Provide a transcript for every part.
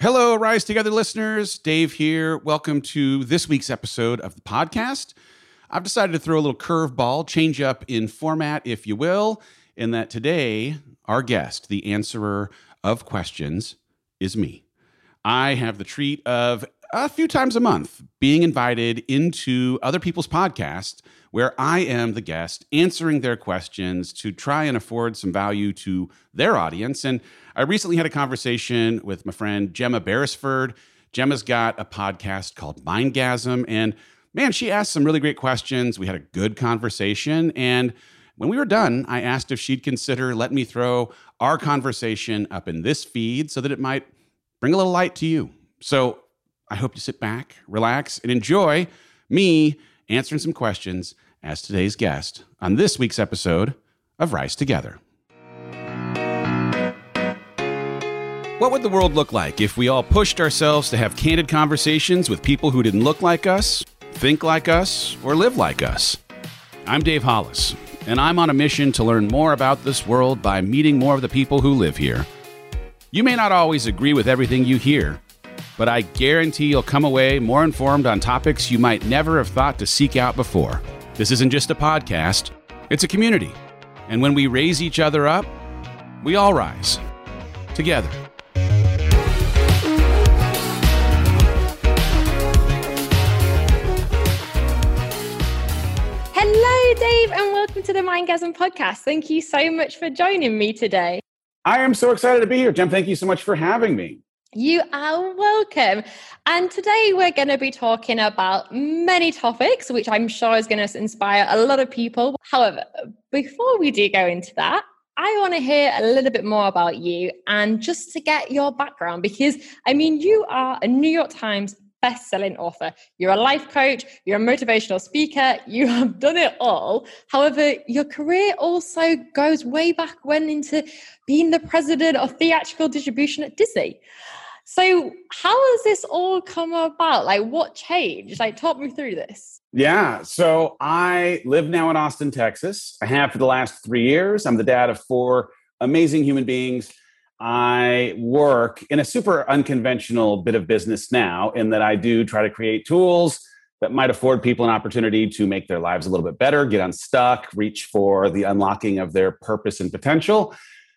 Hello, Rise Together listeners. Dave here. Welcome to this week's episode of the podcast. I've decided to throw a little curveball, change up in format, if you will, in that today, our guest, the answerer of questions, is me. I have the treat of a few times a month being invited into other people's podcasts where I am the guest answering their questions to try and afford some value to their audience. And I recently had a conversation with my friend Gemma Beresford. Gemma's got a podcast called Mindgasm. And man, she asked some really great questions. We had a good conversation. And when we were done, I asked if she'd consider letting me throw our conversation up in this feed so that it might bring a little light to you. So I hope you sit back, relax, and enjoy me answering some questions as today's guest on this week's episode of Rise Together. What would the world look like if we all pushed ourselves to have candid conversations with people who didn't look like us, think like us, or live like us? I'm Dave Hollis, and I'm on a mission to learn more about this world by meeting more of the people who live here. You may not always agree with everything you hear, but I guarantee you'll come away more informed on topics you might never have thought to seek out before. This isn't just a podcast, it's a community. And when we raise each other up, we all rise together. Hello, Dave, and welcome to the Mindgasm podcast. Thank you so much for joining me today. I am so excited to be here. Gem. thank you so much for having me. You are welcome. And today we're going to be talking about many topics, which I'm sure is going to inspire a lot of people. However, before we do go into that, I want to hear a little bit more about you and just to get your background because I mean, you are a New York Times best-selling author. You're a life coach, you're a motivational speaker, you have done it all. However, your career also goes way back when into being the president of theatrical distribution at Disney. So, how has this all come about? Like, what changed? Like, talk me through this. Yeah. So, I live now in Austin, Texas. I have for the last three years. I'm the dad of four amazing human beings. I work in a super unconventional bit of business now, in that I do try to create tools that might afford people an opportunity to make their lives a little bit better, get unstuck, reach for the unlocking of their purpose and potential.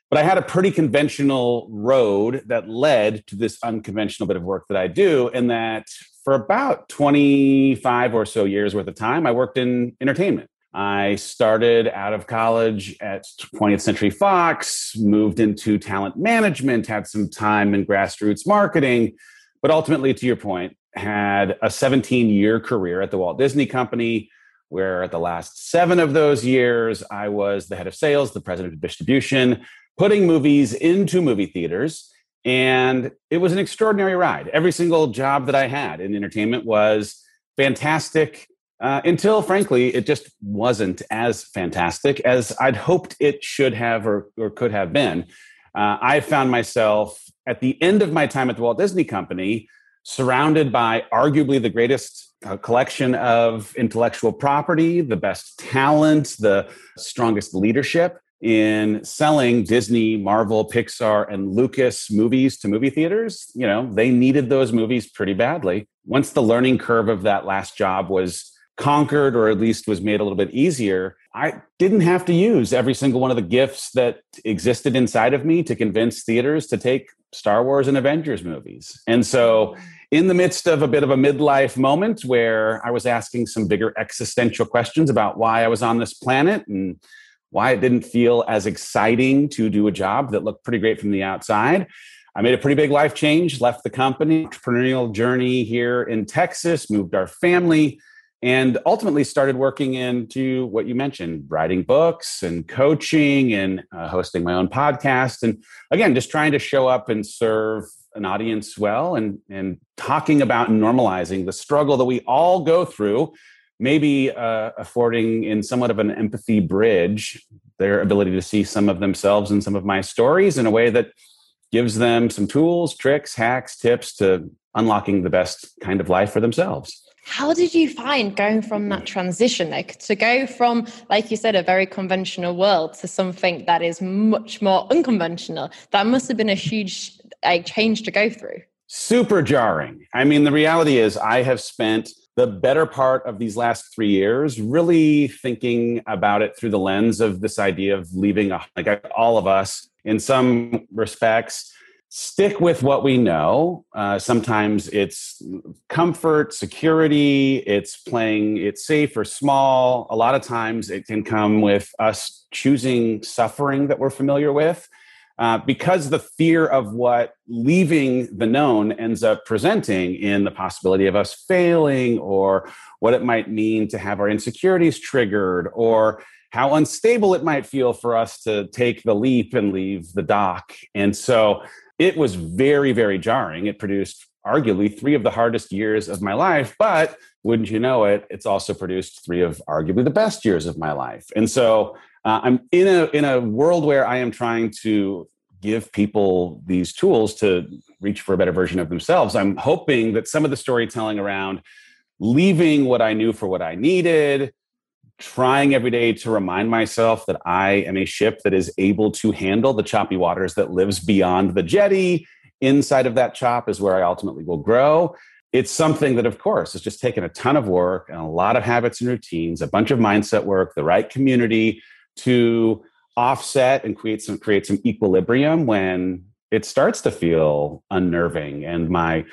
But I had a pretty conventional road that led to this unconventional bit of work that I do, in that for about 25 or so years worth of time, I worked in entertainment. I started out of college at 20th Century Fox, moved into talent management, had some time in grassroots marketing, but ultimately, to your point, had a 17 year career at the Walt Disney Company, where at the last seven of those years, I was the head of sales, the president of distribution, putting movies into movie theaters. And it was an extraordinary ride. Every single job that I had in entertainment was fantastic uh, until, frankly, it just wasn't as fantastic as I'd hoped it should have or, or could have been. Uh, I found myself at the end of my time at the Walt Disney Company surrounded by arguably the greatest uh, collection of intellectual property, the best talent, the strongest leadership in selling Disney, Marvel, Pixar, and Lucas movies to movie theaters. You know, they needed those movies pretty badly. Once the learning curve of that last job was conquered or at least was made a little bit easier, I didn't have to use every single one of the gifts that existed inside of me to convince theaters to take Star Wars and Avengers movies. And so, in the midst of a bit of a midlife moment where I was asking some bigger existential questions about why I was on this planet and why it didn't feel as exciting to do a job that looked pretty great from the outside. I made a pretty big life change, left the company, entrepreneurial journey here in Texas, moved our family, and ultimately started working into what you mentioned writing books and coaching and uh, hosting my own podcast. And again, just trying to show up and serve an audience well and, and talking about and normalizing the struggle that we all go through maybe uh, affording in somewhat of an empathy bridge their ability to see some of themselves and some of my stories in a way that gives them some tools tricks hacks tips to unlocking the best kind of life for themselves how did you find going from that transition like to go from like you said a very conventional world to something that is much more unconventional that must have been a huge like change to go through super jarring. I mean, the reality is, I have spent the better part of these last three years really thinking about it through the lens of this idea of leaving a, like all of us in some respects stick with what we know uh, sometimes it's comfort security it's playing it safe or small a lot of times it can come with us choosing suffering that we're familiar with uh, because the fear of what leaving the known ends up presenting in the possibility of us failing or what it might mean to have our insecurities triggered or how unstable it might feel for us to take the leap and leave the dock. And so it was very, very jarring. It produced arguably three of the hardest years of my life, but wouldn't you know it, it's also produced three of arguably the best years of my life. And so uh, I'm in a in a world where I am trying to give people these tools to reach for a better version of themselves. I'm hoping that some of the storytelling around leaving what I knew for what I needed, trying every day to remind myself that I am a ship that is able to handle the choppy waters that lives beyond the jetty. Inside of that chop is where I ultimately will grow. It's something that, of course, has just taken a ton of work and a lot of habits and routines, a bunch of mindset work, the right community to offset and create some create some equilibrium when it starts to feel unnerving and my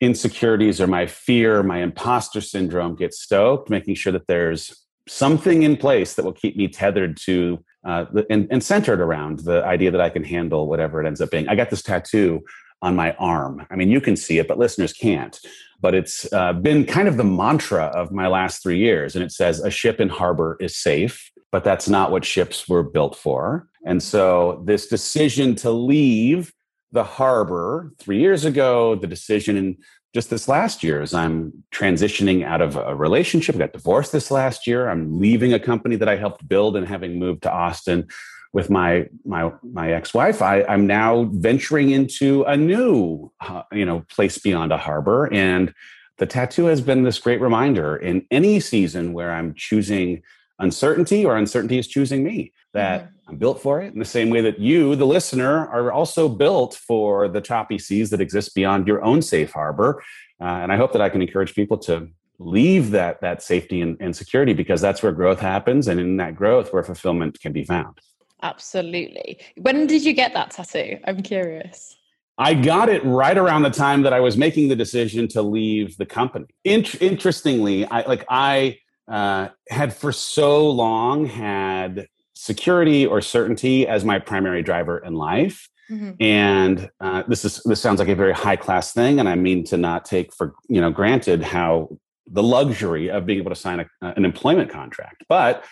insecurities or my fear my imposter syndrome gets stoked making sure that there's something in place that will keep me tethered to uh, and, and centered around the idea that i can handle whatever it ends up being. I got this tattoo on my arm. I mean you can see it but listeners can't. But it's uh, been kind of the mantra of my last three years and it says a ship in harbor is safe but that's not what ships were built for. And so, this decision to leave the harbor three years ago, the decision just this last year as I'm transitioning out of a relationship, I got divorced this last year. I'm leaving a company that I helped build and having moved to Austin with my my my ex-wife I, i'm now venturing into a new uh, you know place beyond a harbor and the tattoo has been this great reminder in any season where i'm choosing uncertainty or uncertainty is choosing me that mm-hmm. I'm built for it in the same way that you the listener are also built for the choppy seas that exist beyond your own safe harbor. Uh, and i hope that i can encourage people to leave that that safety and, and security because that's where growth happens. And in that growth where fulfillment can be found. Absolutely. When did you get that tattoo? I'm curious. I got it right around the time that I was making the decision to leave the company. interestingly, I like I uh, had for so long had security or certainty as my primary driver in life. Mm-hmm. And uh, this is this sounds like a very high class thing, and I mean to not take for you know granted how the luxury of being able to sign a, an employment contract. But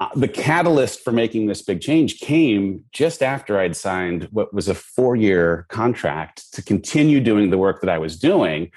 uh, the catalyst for making this big change came just after I'd signed what was a four year contract to continue doing the work that I was doing,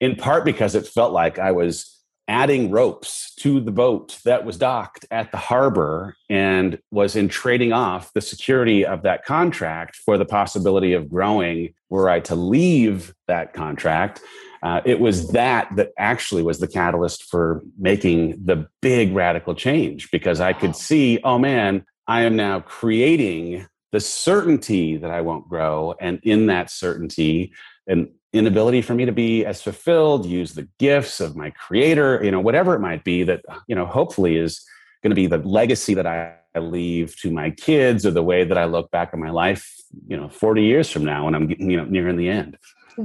in part because it felt like I was adding ropes to the boat that was docked at the harbor and was in trading off the security of that contract for the possibility of growing were I to leave that contract. Uh, it was that that actually was the catalyst for making the big radical change because I could see, oh man, I am now creating the certainty that I won't grow. And in that certainty, and inability for me to be as fulfilled, use the gifts of my creator, you know, whatever it might be that, you know, hopefully is going to be the legacy that I leave to my kids or the way that I look back on my life, you know, 40 years from now when I'm, you know, nearing the end.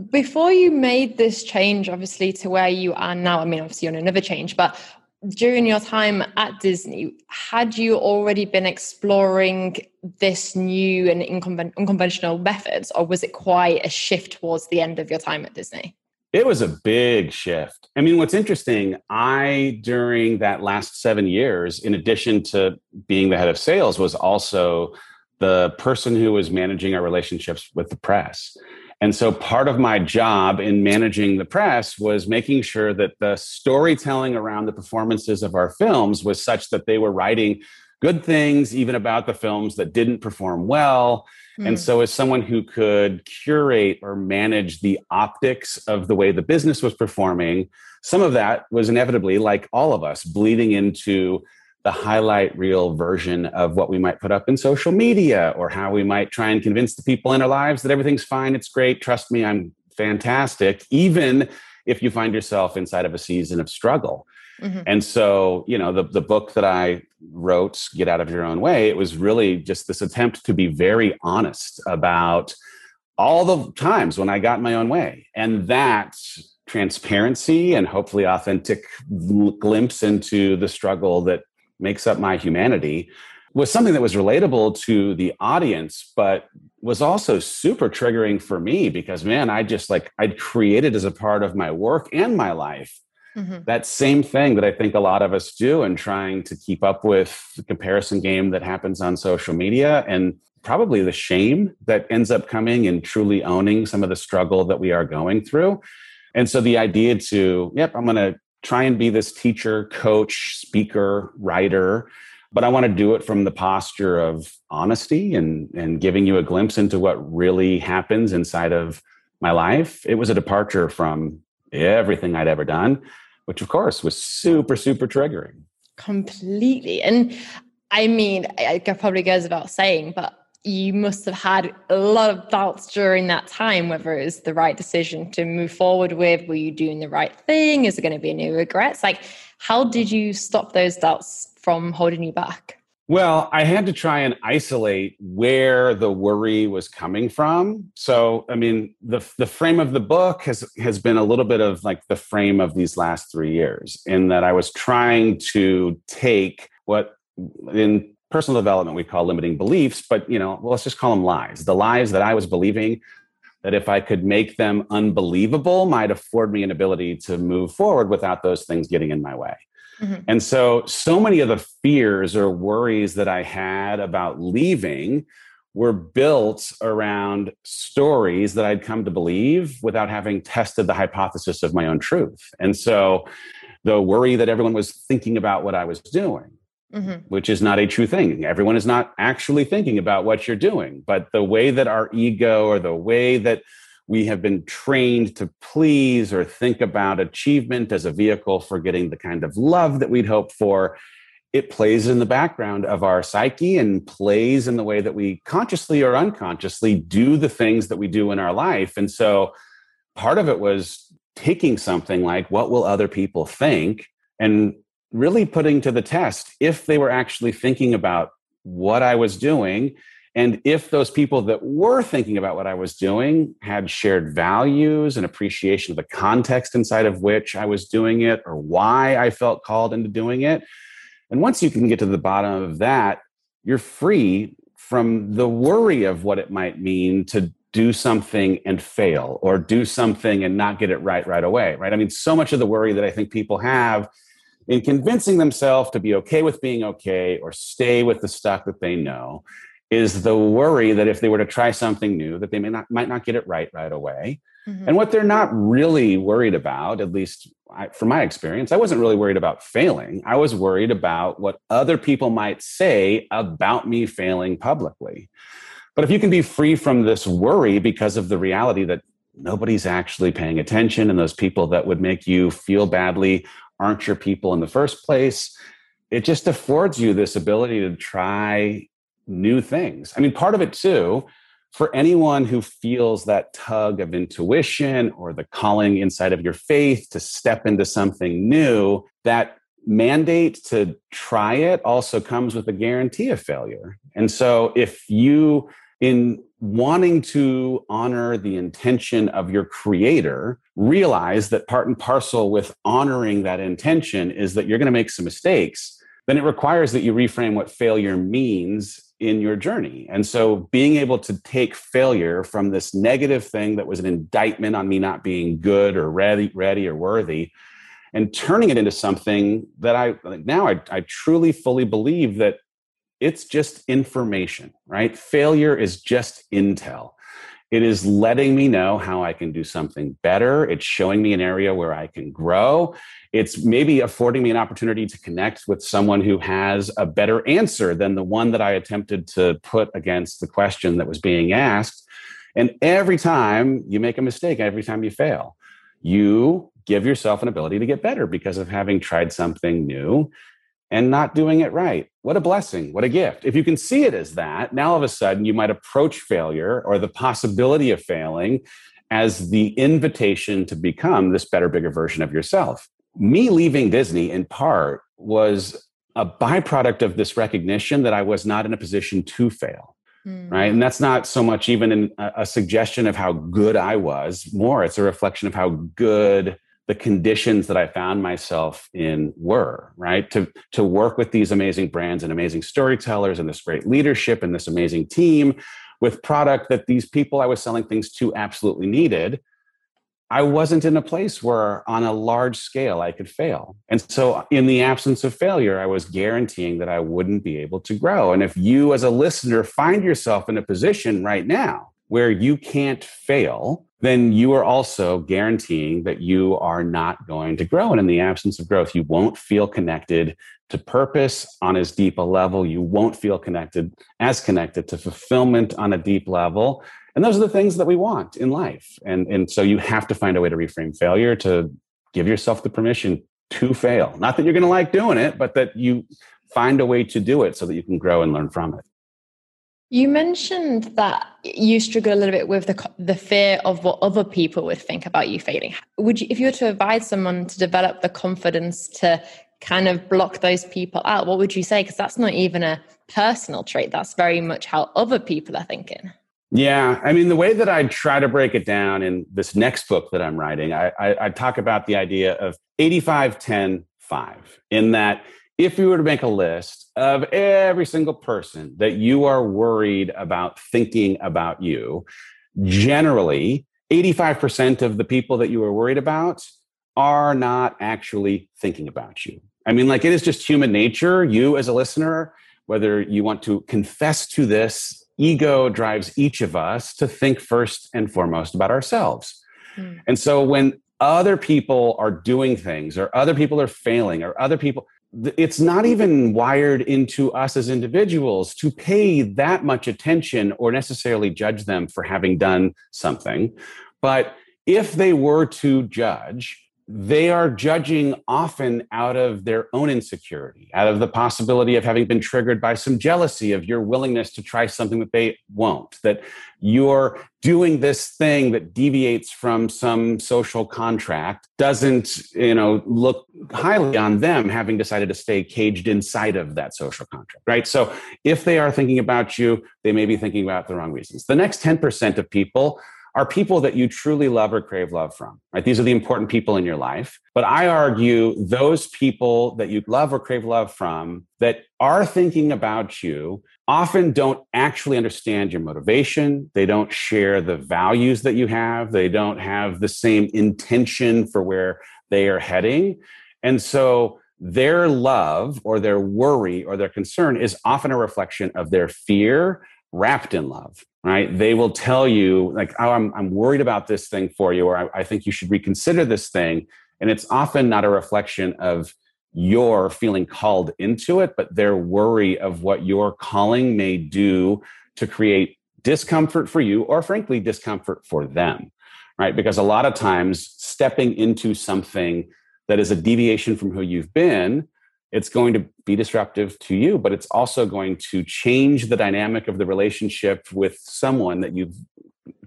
Before you made this change, obviously, to where you are now, I mean, obviously, on another change, but during your time at Disney, had you already been exploring this new and unconventional methods, or was it quite a shift towards the end of your time at Disney? It was a big shift. I mean, what's interesting, I, during that last seven years, in addition to being the head of sales, was also the person who was managing our relationships with the press. And so part of my job in managing the press was making sure that the storytelling around the performances of our films was such that they were writing good things, even about the films that didn't perform well. Mm. And so, as someone who could curate or manage the optics of the way the business was performing, some of that was inevitably, like all of us, bleeding into the highlight reel version of what we might put up in social media or how we might try and convince the people in our lives that everything's fine, it's great, trust me, I'm fantastic, even if you find yourself inside of a season of struggle. Mm-hmm. And so, you know, the, the book that I wrote, Get Out of Your Own Way, it was really just this attempt to be very honest about all the times when I got my own way. And that transparency and hopefully authentic glimpse into the struggle that makes up my humanity was something that was relatable to the audience, but was also super triggering for me because, man, I just like, I'd created as a part of my work and my life Mm-hmm. That same thing that I think a lot of us do in trying to keep up with the comparison game that happens on social media and probably the shame that ends up coming in truly owning some of the struggle that we are going through. And so the idea to, yep, I'm going to try and be this teacher, coach, speaker, writer, but I want to do it from the posture of honesty and, and giving you a glimpse into what really happens inside of my life. It was a departure from everything I'd ever done, which of course was super, super triggering. Completely. And I mean, it probably goes without saying, but you must have had a lot of doubts during that time whether it was the right decision to move forward with. Were you doing the right thing? Is there going to be any regrets? Like, how did you stop those doubts from holding you back? Well, I had to try and isolate where the worry was coming from. So, I mean, the the frame of the book has has been a little bit of like the frame of these last 3 years in that I was trying to take what in personal development we call limiting beliefs, but you know, well, let's just call them lies. The lies that I was believing that if I could make them unbelievable might afford me an ability to move forward without those things getting in my way. Mm-hmm. And so, so many of the fears or worries that I had about leaving were built around stories that I'd come to believe without having tested the hypothesis of my own truth. And so, the worry that everyone was thinking about what I was doing, Mm-hmm. which is not a true thing. Everyone is not actually thinking about what you're doing. But the way that our ego or the way that we have been trained to please or think about achievement as a vehicle for getting the kind of love that we'd hope for. It plays in the background of our psyche and plays in the way that we consciously or unconsciously do the things that we do in our life. And so part of it was taking something like, what will other people think? And really putting to the test if they were actually thinking about what I was doing and if those people that were thinking about what I was doing had shared values and appreciation of the context inside of which I was doing it or why I felt called into doing it. And once you can get to the bottom of that, you're free from the worry of what it might mean to do something and fail or do something and not get it right right away, right? I mean, so much of the worry that I think people have in convincing themselves to be okay with being okay or stay with the stuff that they know is the worry that if they were to try something new that they may not might not get it right right away. Mm-hmm. and what they're not really worried about at least I, from my experience i wasn't really worried about failing. I was worried about what other people might say about me failing publicly. But if you can be free from this worry because of the reality that nobody's actually paying attention and those people that would make you feel badly aren't your people in the first place it just affords you this ability to try new things. I mean, part of it too, for anyone who feels that tug of intuition or the calling inside of your faith to step into something new, that mandate to try it also comes with a guarantee of failure. And so if you, in wanting to honor the intention of your creator, realize that part and parcel with honoring that intention is that you're going to make some mistakes, then it requires that you reframe what failure means in your journey. And so being able to take failure from this negative thing that was an indictment on me not being good or ready, ready or worthy, and turning it into something that I now I, I truly fully believe that it's just information, right? Failure is just intel. It is letting me know how I can do something better. It's showing me an area where I can grow. It's maybe affording me an opportunity to connect with someone who has a better answer than the one that I attempted to put against the question that was being asked. And every time you make a mistake, every time you fail, you give yourself an ability to get better because of having tried something new and not doing it right. What a blessing. What a gift. If you can see it as that, now all of a sudden you might approach failure or the possibility of failing as the invitation to become this better, bigger version of yourself. Me leaving Disney in part was a byproduct of this recognition that I was not in a position to fail. Mm. Right. And that's not so much even a suggestion of how good I was, more it's a reflection of how good the conditions that I found myself in were, right? To to work with these amazing brands and amazing storytellers and this great leadership and this amazing team with product that these people I was selling things to absolutely needed I wasn't in a place where on a large scale I could fail. And so, in the absence of failure, I was guaranteeing that I wouldn't be able to grow. And if you, as a listener, find yourself in a position right now where you can't fail, then you are also guaranteeing that you are not going to grow. And in the absence of growth, you won't feel connected to purpose on as deep a level. You won't feel connected as connected to fulfillment on a deep level. And those are the things that we want in life. And, and so you have to find a way to reframe failure to give yourself the permission to fail. Not that you're going to like doing it, but that you find a way to do it so that you can grow and learn from it. You mentioned that you struggle a little bit with the the fear of what other people would think about you failing. Would you, if you were to advise someone to develop the confidence to kind of block those people out, what would you say? Because that's not even a personal trait. That's very much how other people are thinking. Yeah, I mean, the way that I try to break it down in this next book that I'm writing, I, I, I talk about the idea of 85, 10, 5, in that if you were to make a list of every single person that you are worried about thinking about you, generally 85% of the people that you are worried about are not actually thinking about you. I mean, like it is just human nature. You, as a listener, whether you want to confess to this ego drives each of us to think first and foremost about ourselves. Mm. And so when other people are doing things or other people are failing or other people, it's not even wired into us as individuals to pay that much attention or necessarily judge them for having done something. But if they were to judge, they are judging often out of their own insecurity, out of the possibility of having been triggered by some jealousy of your willingness to try something that they won't, that you're doing this thing that deviates from some social contract doesn't, you know, look highly on them having decided to stay caged inside of that social contract, right? So if they are thinking about you, they may be thinking about the wrong reasons. The next 10% of people are people that you truly love or crave love from, right? These are the important people in your life. But I argue those people that you love or crave love from that are thinking about you often don't actually understand your motivation. They don't share the values that you have. They don't have the same intention for where they are heading. And so their love or their worry or their concern is often a reflection of their fear wrapped in love right? They will tell you like oh i'm, I'm worried about this thing for you or I, I think you should reconsider this thing. And it's often not a reflection of your feeling called into it but their worry of what your calling may do to create discomfort for you or frankly discomfort for them right? Because a lot of times stepping into something that is a deviation from who you've been it's going to be disruptive to you, but it's also going to change the dynamic of the relationship with someone that you've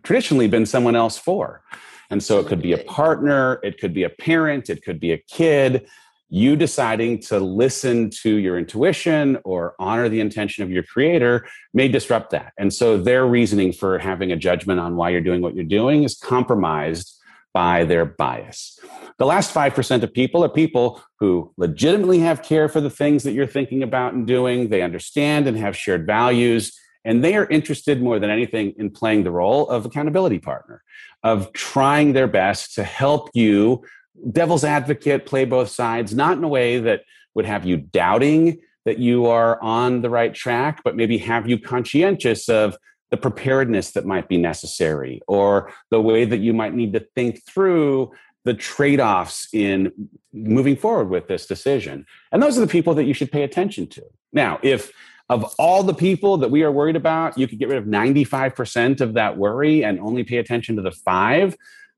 traditionally been someone else for. And so it could be a partner, it could be a parent, it could be a kid. You deciding to listen to your intuition or honor the intention of your creator may disrupt that. And so their reasoning for having a judgment on why you're doing what you're doing is compromised by their bias. The last 5% of people are people who legitimately have care for the things that you're thinking about and doing. They understand and have shared values. And they are interested more than anything in playing the role of accountability partner, of trying their best to help you, devil's advocate, play both sides, not in a way that would have you doubting that you are on the right track, but maybe have you conscientious of the preparedness that might be necessary or the way that you might need to think through the trade-offs in moving forward with this decision. And those are the people that you should pay attention to. Now if of all the people that we are worried about you could get rid of 95% of that worry and only pay attention to the five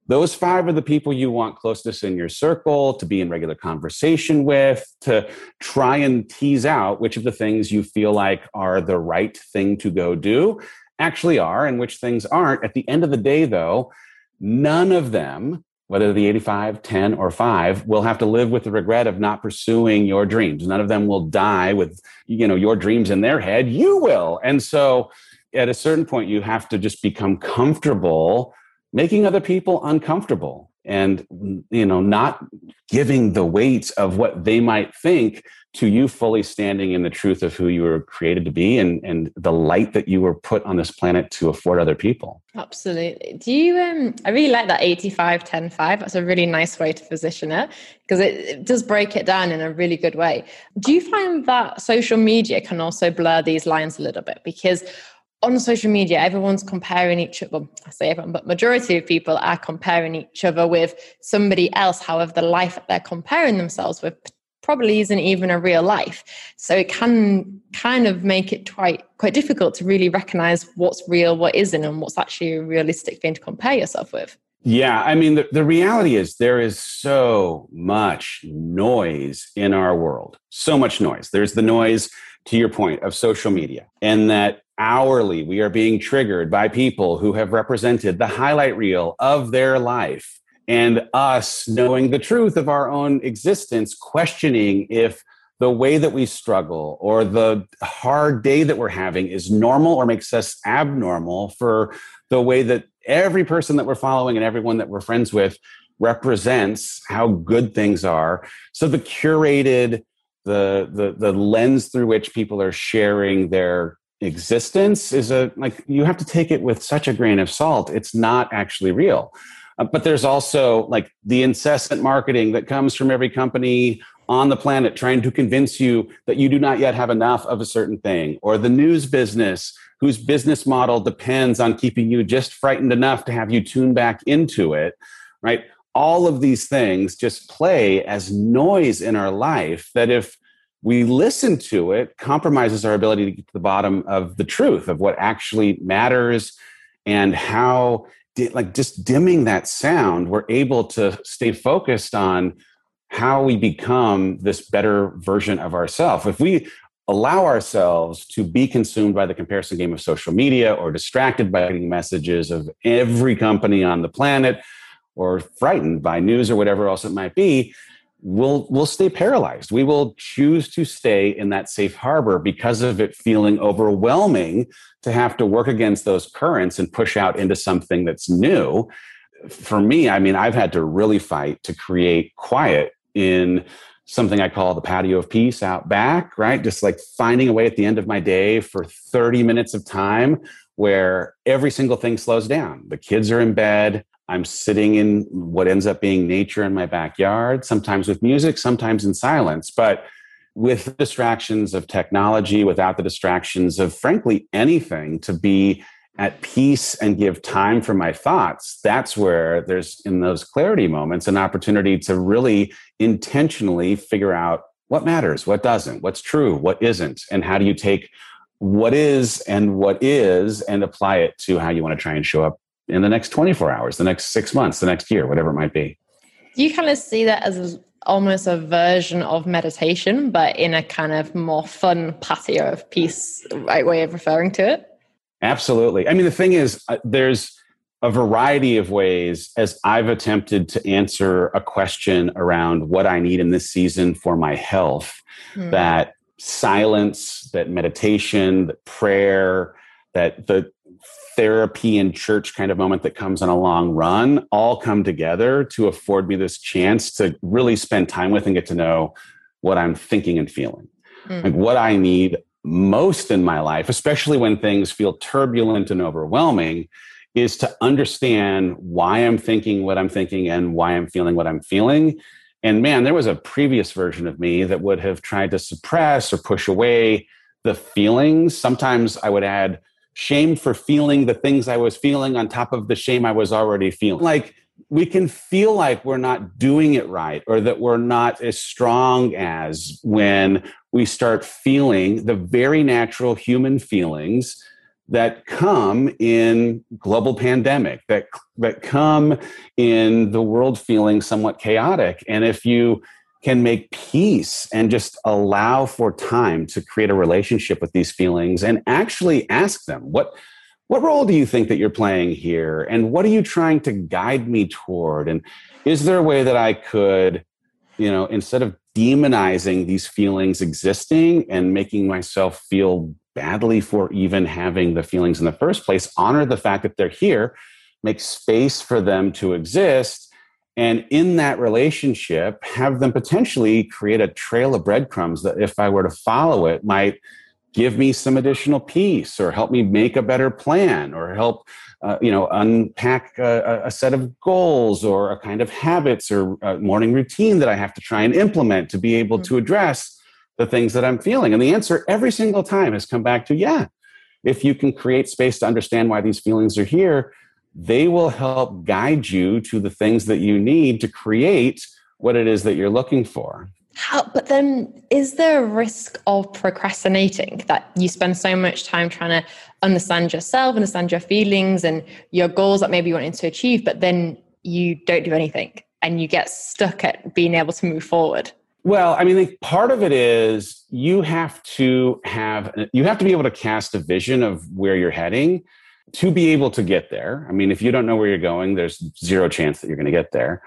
those five are the people you want closest in your circle to be in regular conversation with to try and tease out which of the things you feel like are the right thing to go do actually are and which things aren't. At the end of the day though none of them whether the 85 10 or 5 will have to live with the regret of not pursuing your dreams. None of them will die with you know your dreams in their head. You will. And so at a certain point you have to just become comfortable making other people uncomfortable and you know not giving the weight of what they might think to you fully standing in the truth of who you were created to be and and the light that you were put on this planet to afford other people. Absolutely. Do you um i really like that 85 10 5 that's a really nice way to position it because it, it does break it down in a really good way. Do you find that social media can also blur these lines a little bit? Because on social media, everyone's comparing each other. I say everyone, but majority of people are comparing each other with somebody else. However, the life that they're comparing themselves with probably isn't even a real life. So it can kind of make it quite quite difficult to really recognize what's real, what isn't, and what's actually a realistic thing to compare yourself with. Yeah, I mean, the, the reality is there is so much noise in our world. So much noise. There's the noise, to your point, of social media, and that hourly we are being triggered by people who have represented the highlight reel of their life and us knowing the truth of our own existence questioning if the way that we struggle or the hard day that we're having is normal or makes us abnormal for the way that every person that we're following and everyone that we're friends with represents how good things are. So the curated the the the lens through which people are sharing their existence is a like you have to take it with such a grain of salt it's not actually real. Uh, but there's also like the incessant marketing that comes from every company on the planet trying to convince you that you do not yet have enough of a certain thing or the news business whose business model depends on keeping you just frightened enough to have you tune back into it right? All of these things just play as noise in our life that if we listen to it compromises our ability to get to the bottom of the truth of what actually matters and how like just dimming that sound we're able to stay focused on how we become this better version of ourselves if we allow ourselves to be consumed by the comparison game of social media or distracted by messages of every company on the planet or frightened by news or whatever else it might be we'll we'll stay paralyzed. We will choose to stay in that safe harbor because of it feeling overwhelming to have to work against those currents and push out into something that's new. For me, I mean, I've had to really fight to create quiet in something I call the patio of peace out back, right? Just like finding a way at the end of my day for 30 minutes of time where every single thing slows down. The kids are in bed. I'm sitting in what ends up being nature in my backyard, sometimes with music, sometimes in silence. But with distractions of technology, without the distractions of, frankly, anything, to be at peace and give time for my thoughts, that's where there's, in those clarity moments, an opportunity to really intentionally figure out what matters, what doesn't, what's true, what isn't, and how do you take what is and what is and apply it to how you want to try and show up in the next 24 hours, the next six months, the next year, whatever it might be. Do you kind of see that as almost a version of meditation, but in a kind of more fun patio of peace, right way of referring to it? Absolutely. I mean, the thing is, uh, there's a variety of ways as I've attempted to answer a question around what I need in this season for my health hmm. that silence, that meditation, that prayer, that the therapy and church kind of moment that comes in a long run all come together to afford me this chance to really spend time with and get to know what I'm thinking and feeling. Mm. Like what I need most in my life, especially when things feel turbulent and overwhelming, is to understand why I'm thinking what I'm thinking and why I'm feeling what I'm feeling. And man, there was a previous version of me that would have tried to suppress or push away the feelings. Sometimes I would add shame for feeling the things I was feeling on top of the shame I was already feeling. Like we can feel like we're not doing it right or that we're not as strong as when we start feeling the very natural human feelings that come in global pandemic that that come in the world feeling somewhat chaotic and if you can make peace and just allow for time to create a relationship with these feelings and actually ask them what what role do you think that you're playing here? And what are you trying to guide me toward? And is there a way that I could, you know, instead of demonizing these feelings existing and making myself feel badly for even having the feelings in the first place, honor the fact that they're here, make space for them to exist. And in that relationship, have them potentially create a trail of breadcrumbs that, if I were to follow it, might give me some additional peace or help me make a better plan or help uh, you know unpack a, a, set of goals or a kind of habits or morning routine that i have to try and implement to be able mm-hmm. to address the things that i'm feeling and the answer every single time has come back to yeah if you can create space to understand why these feelings are here they will help guide you to the things that you need to create what it is that you're looking for how, but then, is there a risk of procrastinating that you spend so much time trying to understand yourself, understand your feelings and your goals that maybe you wanted to achieve, but then you don't do anything and you get stuck at being able to move forward? Well, I mean, part of it is you have to have you have to be able to cast a vision of where you're heading to be able to get there. I mean, if you don't know where you're going, there's zero chance that you're going to get there.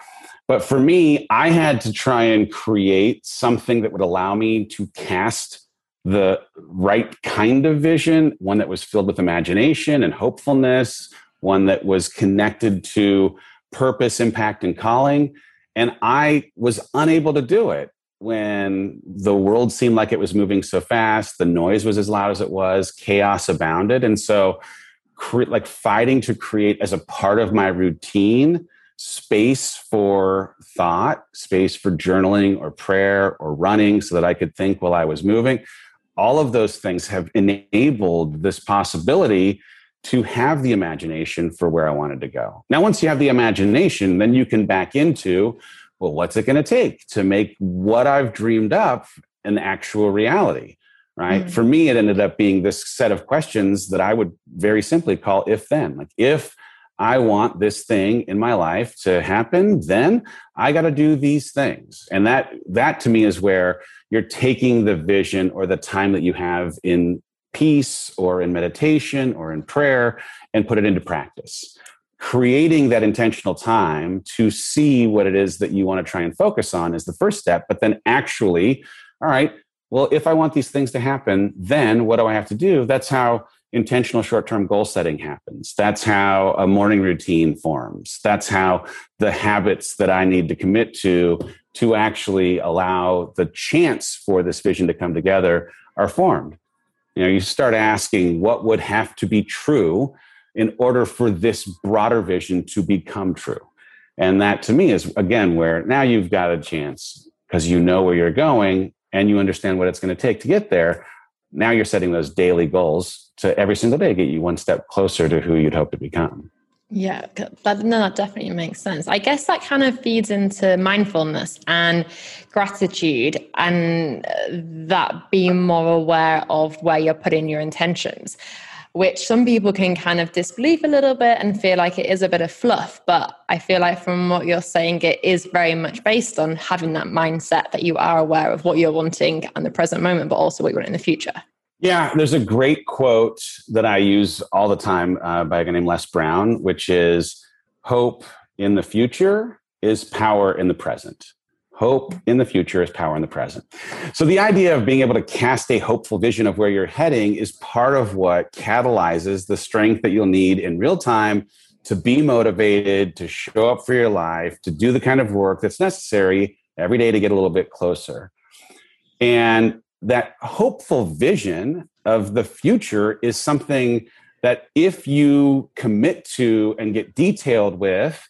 But for me, I had to try and create something that would allow me to cast the right kind of vision, one that was filled with imagination and hopefulness, one that was connected to purpose, impact, and calling. And I was unable to do it when the world seemed like it was moving so fast, the noise was as loud as it was, chaos abounded. And so, cre- like fighting to create as a part of my routine space for thought, space for journaling or prayer or running so that I could think while I was moving. All of those things have enabled this possibility to have the imagination for where I wanted to go. Now, once you have the imagination, then you can back into, well, what's it going to take to make what I've dreamed up an actual reality? Right. Mm-hmm. For me, it ended up being this set of questions that I would very simply call if then. Like, if I want this thing in my life to happen, then I got to do these things. And that that to me is where you're taking the vision or the time that you have in peace or in meditation or in prayer and put it into practice. Creating that intentional time to see what it is that you want to try and focus on is the first step, but then actually, all right, well, if I want these things to happen, then what do I have to do? That's how intentional short term goal setting happens. That's how a morning routine forms. That's how the habits that I need to commit to to actually allow the chance for this vision to come together are formed. You know, you start asking what would have to be true in order for this broader vision to become true. And that to me is again where now you've got a chance because you know where you're going and you understand what it's going to take to get there. Now you're setting those daily goals to every single day get you one step closer to who you'd hope to become. Yeah, that, no, that definitely makes sense. I guess that kind of feeds into mindfulness and gratitude and uh, that being more aware of where you're putting your intentions, which some people can kind of disbelieve a little bit and feel like it is a bit of fluff. But I feel like from what you're saying, it is very much based on having that mindset that you are aware of what you're wanting and the present moment, but also what you want in the future. Yeah, there's a great quote that I use all the time uh, by a guy named Les Brown, which is Hope in the future is power in the present. Hope in the future is power in the present. So, the idea of being able to cast a hopeful vision of where you're heading is part of what catalyzes the strength that you'll need in real time to be motivated, to show up for your life, to do the kind of work that's necessary every day to get a little bit closer. And that hopeful vision of the future is something that if you commit to and get detailed with,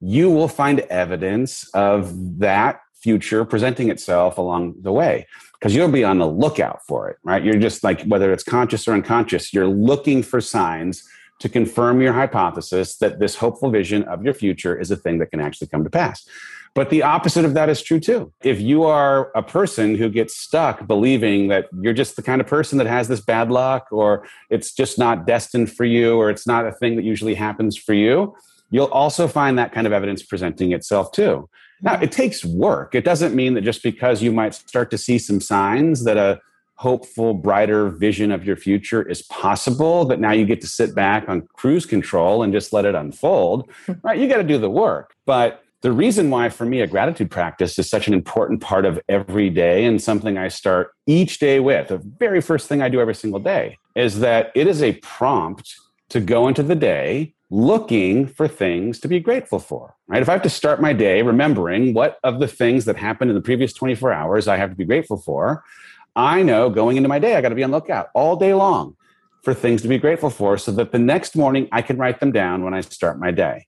you will find evidence of that future presenting itself along the way because you'll be on the lookout for it, right? You're just like, whether it's conscious or unconscious, you're looking for signs to confirm your hypothesis that this hopeful vision of your future is a thing that can actually come to pass. But the opposite of that is true too. If you are a person who gets stuck believing that you're just the kind of person that has this bad luck, or it's just not destined for you, or it's not a thing that usually happens for you, you'll also find that kind of evidence presenting itself too. Now, it takes work. It doesn't mean that just because you might start to see some signs that a hopeful, brighter vision of your future is possible, that now you get to sit back on cruise control and just let it unfold, right? You got to do the work. But the reason why, for me, a gratitude practice is such an important part of every day and something I start each day with, the very first thing I do every single day, is that it is a prompt to go into the day looking for things to be grateful for, right? If I have to start my day remembering what of the things that happened in the previous 24 hours I have to be grateful for, I know going into my day, I got to be on lookout all day long for things to be grateful for so that the next morning I can write them down when I start my day.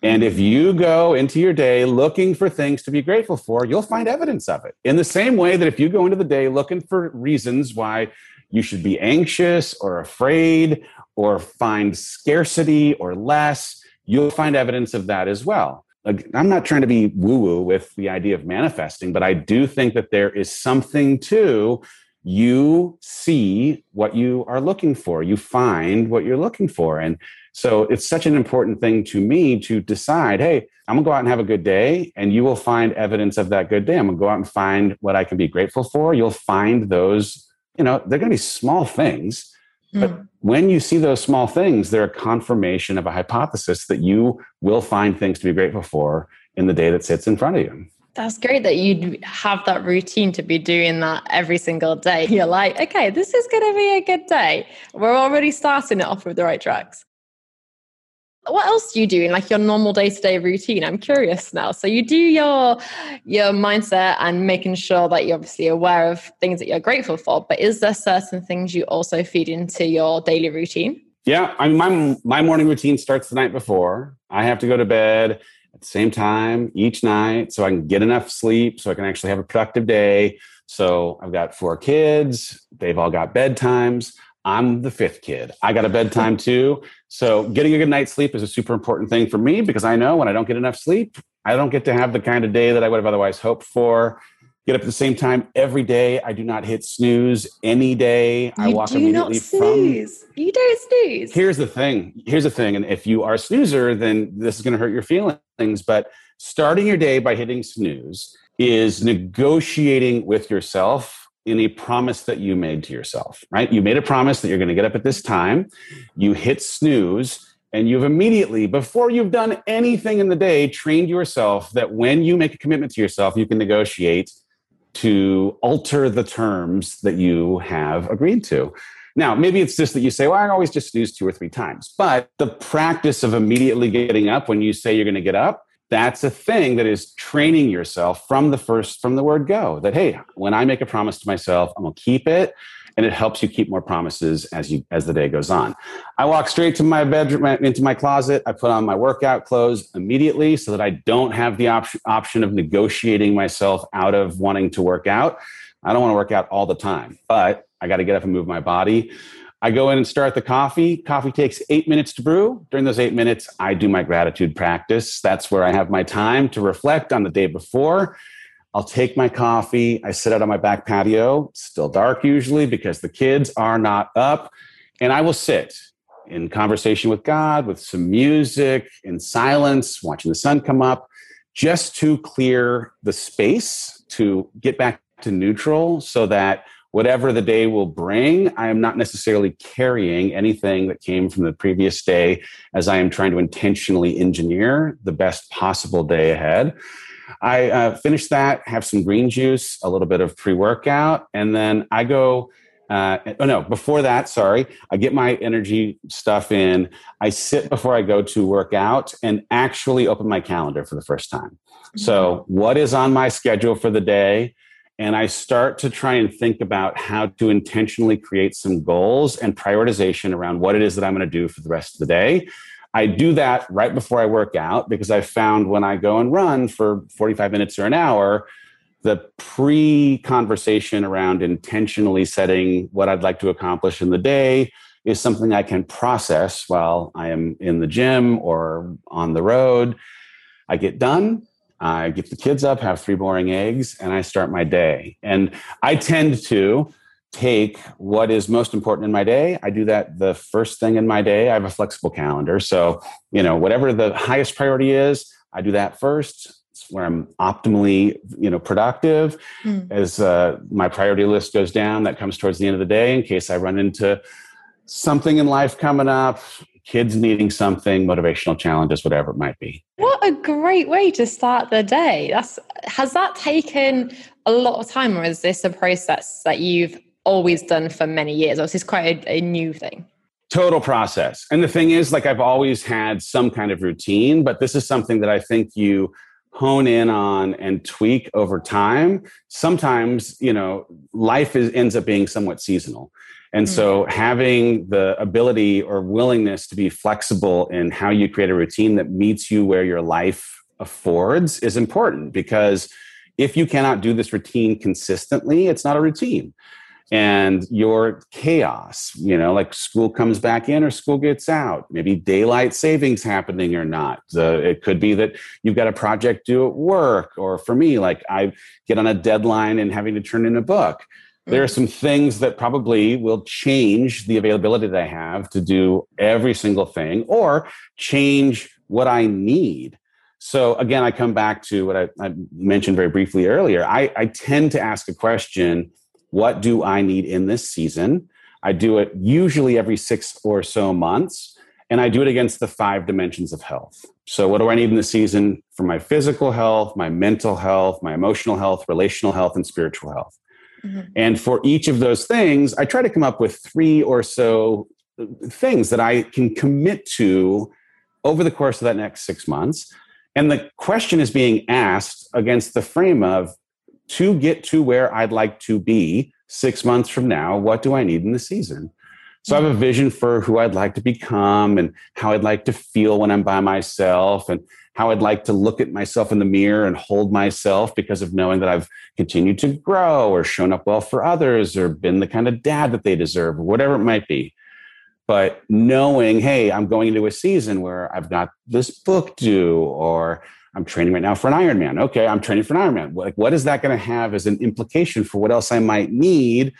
And if you go into your day looking for things to be grateful for, you'll find evidence of it. In the same way that if you go into the day looking for reasons why you should be anxious or afraid or find scarcity or less, you'll find evidence of that as well. I'm not trying to be woo woo with the idea of manifesting, but I do think that there is something to you see what you are looking for, you find what you're looking for. And so it's such an important thing to me to decide hey, I'm gonna go out and have a good day, and you will find evidence of that good day. I'm gonna go out and find what I can be grateful for. You'll find those, you know, they're gonna be small things but hmm. when you see those small things, they're a confirmation of a hypothesis that you will find things to be grateful for in the day that sits in front of you. That's great that you have that routine to be doing that every single day. You're like, okay, this is going to be a good day. We're already starting it off with the right tracks what else do you do in like your normal day-to-day routine? I'm curious now. So you do your your mindset and making sure that you're obviously aware of things that you're grateful for but is there certain things you also feed into your daily routine? Yeah i mean my, my morning routine starts the night before. I have to go to bed at the same time each night so i can get enough sleep so i can actually have a productive day. So i've got four kids. They've all got bedtimes I'm the fifth kid. I got a bedtime too. So getting a good night's sleep is a super important thing for me because I know when I don't get enough sleep, I don't get to have the kind of day that I would have otherwise hoped for. Get up at the same time every day. I do not hit snooze any day. You I walk do immediately not snooze. from. You don't snooze. Here's the thing. Here's the thing. And if you are a snoozer, then this is going to hurt your feelings. But starting your day by hitting snooze is negotiating with yourself in a promise that you made to yourself, right? You made a promise that you're going to get up at this time. You hit snooze, and you've immediately, before you've done anything in the day, trained yourself that when you make a commitment to yourself, you can negotiate to alter the terms that you have agreed to. Now, maybe it's just that you say, well, I always just snooze two or three times. But the practice of immediately getting up when you say you're going to get up that's a thing that is training yourself from the first from the word go that hey when i make a promise to myself i'm going to keep it and it helps you keep more promises as you as the day goes on. I walk straight to my bedroom into my closet. I put on my workout clothes immediately so that i don't have the option option of negotiating myself out of wanting to work out. I don't want to work out all the time but i got to get up and move my body I go in and start the coffee. Coffee takes eight minutes to brew. During those eight minutes, I do my gratitude practice. That's where I have my time to reflect on the day before. I'll take my coffee. I sit out on my back patio, still dark usually because the kids are not up. And I will sit in conversation with God, with some music, in silence, watching the sun come up, just to clear the space to get back to neutral so that whatever the day will bring, I am not necessarily carrying anything that came from the previous day as I am trying to intentionally engineer the best possible day ahead. I uh, finish that, have some green juice, a little bit of pre workout, and then I go. Uh, oh no, before that, sorry, I get my energy stuff in. I sit before I go to work out and actually open my calendar for the first time. Mm-hmm. So, what is on my schedule for the day? And I start to try and think about how to intentionally create some goals and prioritization around what it is that I'm going to do for the rest of the day. I do that right before I work out because I found when I go and run for 45 minutes or an hour, the pre conversation around intentionally setting what I'd like to accomplish in the day is something I can process while I am in the gym or on the road. I get done I get the kids up, have three boring eggs, and I start my day. And I tend to take what is most important in my day. I do that the first thing in my day. I have a flexible calendar. So, you know, whatever the highest priority is, I do that first. It's where I'm optimally, you know, productive. Mm. As uh, my priority list goes down, that comes towards the end of the day in case I run into something in life coming up, kids needing something, motivational challenges, whatever it might be. What a great way to start the day. That's has that taken a lot of time or is this a process that you've always done for many years or is this quite a, a new thing? Total process. And the thing is, like, I've always had some kind of routine, but this is something that I think you hone in on and tweak over time. Sometimes, you know, life is, ends up being somewhat seasonal. And mm-hmm. so having the ability or willingness to be flexible in how you create a routine that meets you where your life affords is important because if you cannot do this routine consistently, it's not a routine and your chaos you know like school comes back in or school gets out. Maybe daylight savings happening or not. It could be that you've got a project due at work or for me like i get on a deadline and having to turn in a book. There are mm. some things that probably will change the availability that i have to do every single thing or change what i need. So again i come back to what i, I mentioned very briefly earlier. I, I tend to ask a question what do I need in this season? I do it usually every six or so months, and I do it against the five dimensions of health. So, what do I need in the season for my physical health, my mental health, my emotional health, relational health, and spiritual health? Mm-hmm. And for each of those things, I try to come up with three or so things that I can commit to over the course of that next six months. And the question is being asked against the frame of to get to where I'd like to be six months from now, what do I need in the season? So I have a mm-hmm. vision for who I'd like to become and how I'd like to feel when I'm by myself and how I'd like to look at myself in the mirror and hold myself because of knowing that I've continued to grow or shown up well for others or been the kind of dad that they deserve or whatever it might be. But knowing, hey, I'm going into a season where I've got this book due or I'm training right now for an Ironman. Okay, I'm training for an Ironman. Like, what is that going to have as an implication for what else I might need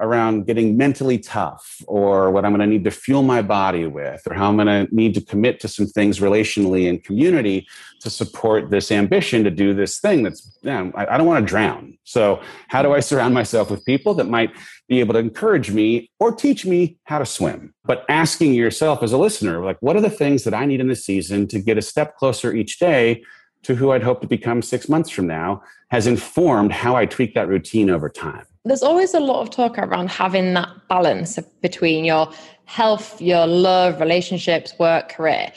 around getting mentally tough, or what I'm going to need to fuel my body with, or how I'm going to need to commit to some things relationally and community to support this ambition to do this thing that's, you know, I, I don't want to drown. So, how do I surround myself with people that might be able to encourage me or teach me how to swim? But asking yourself as a listener, like, what are the things that I need in the season to get a step closer each day to who I'd hope to become six months from now has informed how I tweak that routine over time. There's always a lot of talk around having that balance between your health, your love, relationships, work, career.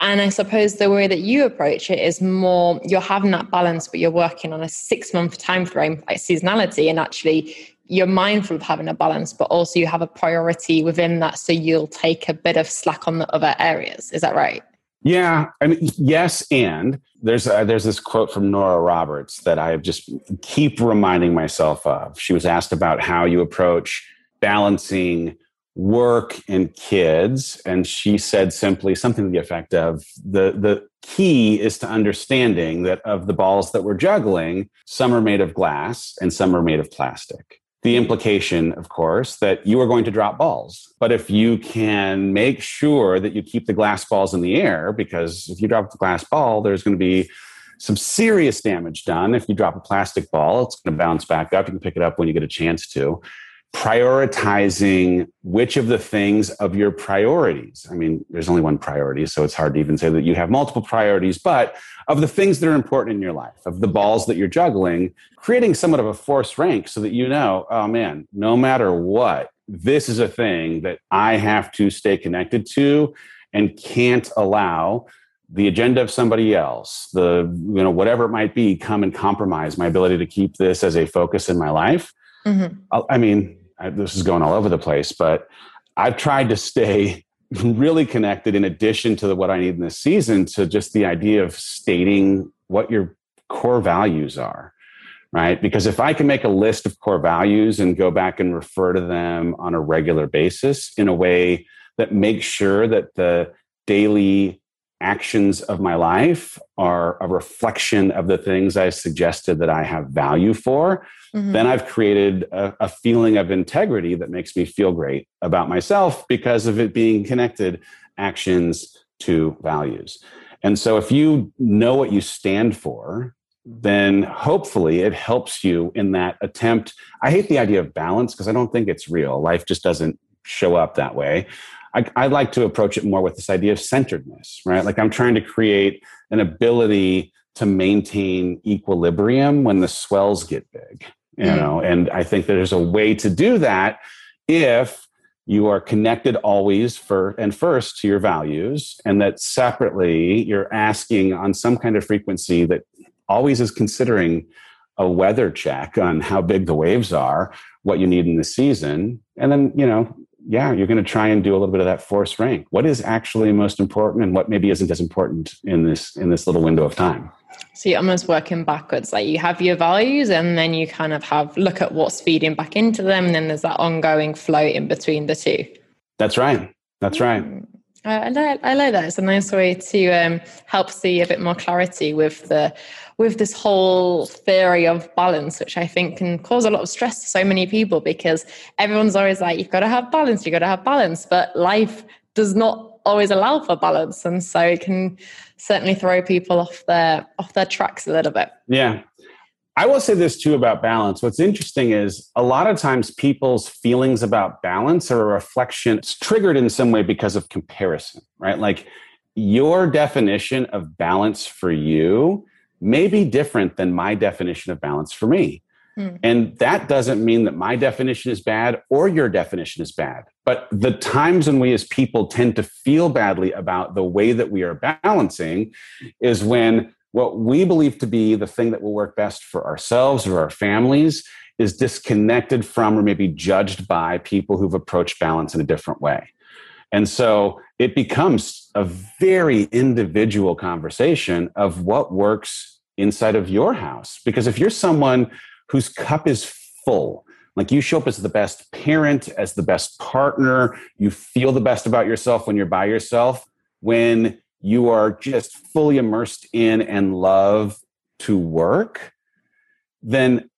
And I suppose the way that you approach it is more you're having that balance, but you're working on a six month time frame, like seasonality, and actually you're mindful of having a balance, but also you have a priority within that. So you'll take a bit of slack on the other areas. Is that right? Yeah, I mean, yes, and there's uh, there's this quote from Nora Roberts that I just keep reminding myself of. She was asked about how you approach balancing work and kids, and she said simply something to the effect of the the key is to understanding that of the balls that we're juggling, some are made of glass and some are made of plastic the implication, of course, that you are going to drop balls. But if you can make sure that you keep the glass balls in the air, because if you drop the glass ball, there's going to be some serious damage done. If you drop a plastic ball, it's going to bounce back up. You can pick it up when you get a chance to prioritizing which of the things of your priorities. I mean, there's only one priority, so it's hard to even say that you have multiple priorities, but of the things that are important in your life, of the balls that you're juggling, creating somewhat of a force rank so that you know, oh man, no matter what, this is a thing that I have to stay connected to and can't allow the agenda of somebody else, the you know whatever it might be, come and compromise my ability to keep this as a focus in my life. Mm-hmm. I, I mean, This is going all over the place, but I've tried to stay really connected in addition to the, what I need in this season to just the idea of stating what your core values are, right? Because if I can make a list of core values and go back and refer to them on a regular basis in a way that makes sure that the daily actions of my life are a reflection of the things I suggested that I have value for, mm-hmm. then I've created a, a, feeling of integrity that makes me feel great about myself because of it being connected actions to values. And so if you know what you stand for, then hopefully it helps you in that attempt. I hate the idea of balance because I don't think it's real. Life just doesn't show up that way. I, I like to approach it more with this idea of centeredness, right? Like I'm trying to create an ability to maintain equilibrium when the swells get big, you mm. know, and I think there's a way to do that if you are connected always for and first to your values and that separately you're asking on some kind of frequency that always is considering a weather check on how big the waves are what you need in the season and then you know yeah, you're going to try and do a little bit of that force rank. What is actually most important, and what maybe isn't as important in this in this little window of time? So you're almost working backwards. Like you have your values, and then you kind of have look at what's feeding back into them, and then there's that ongoing flow in between the two. That's right. That's right. Mm. I, like, I like that. It's a nice way to um, help see a bit more clarity with the with this whole theory of balance, which I think can cause a lot of stress to so many people because everyone's always like, "You've got to have balance. You've got to have balance," but life does not always allow for balance, and so it can certainly throw people off their off their tracks a little bit. Yeah, I will say this too about balance. What's interesting is a lot of times people's feelings about balance are a reflection, it's triggered in some way because of comparison, right? Like your definition of balance for you may be different than my definition of balance for me. Hmm. And that doesn't mean that my definition is bad or your definition is bad. But the times when we as people tend to feel badly about the way that we are balancing is when what we believe to be the thing that will work best for ourselves or our families is disconnected from or maybe judged by people who've approached balance in a different way. And so it becomes a very individual conversation of what works inside of your house. Because if you're someone whose cup is full, like you show up as the best parent, as the best partner, you feel the best about yourself when you're by yourself, when you are just fully immersed in and love to work, then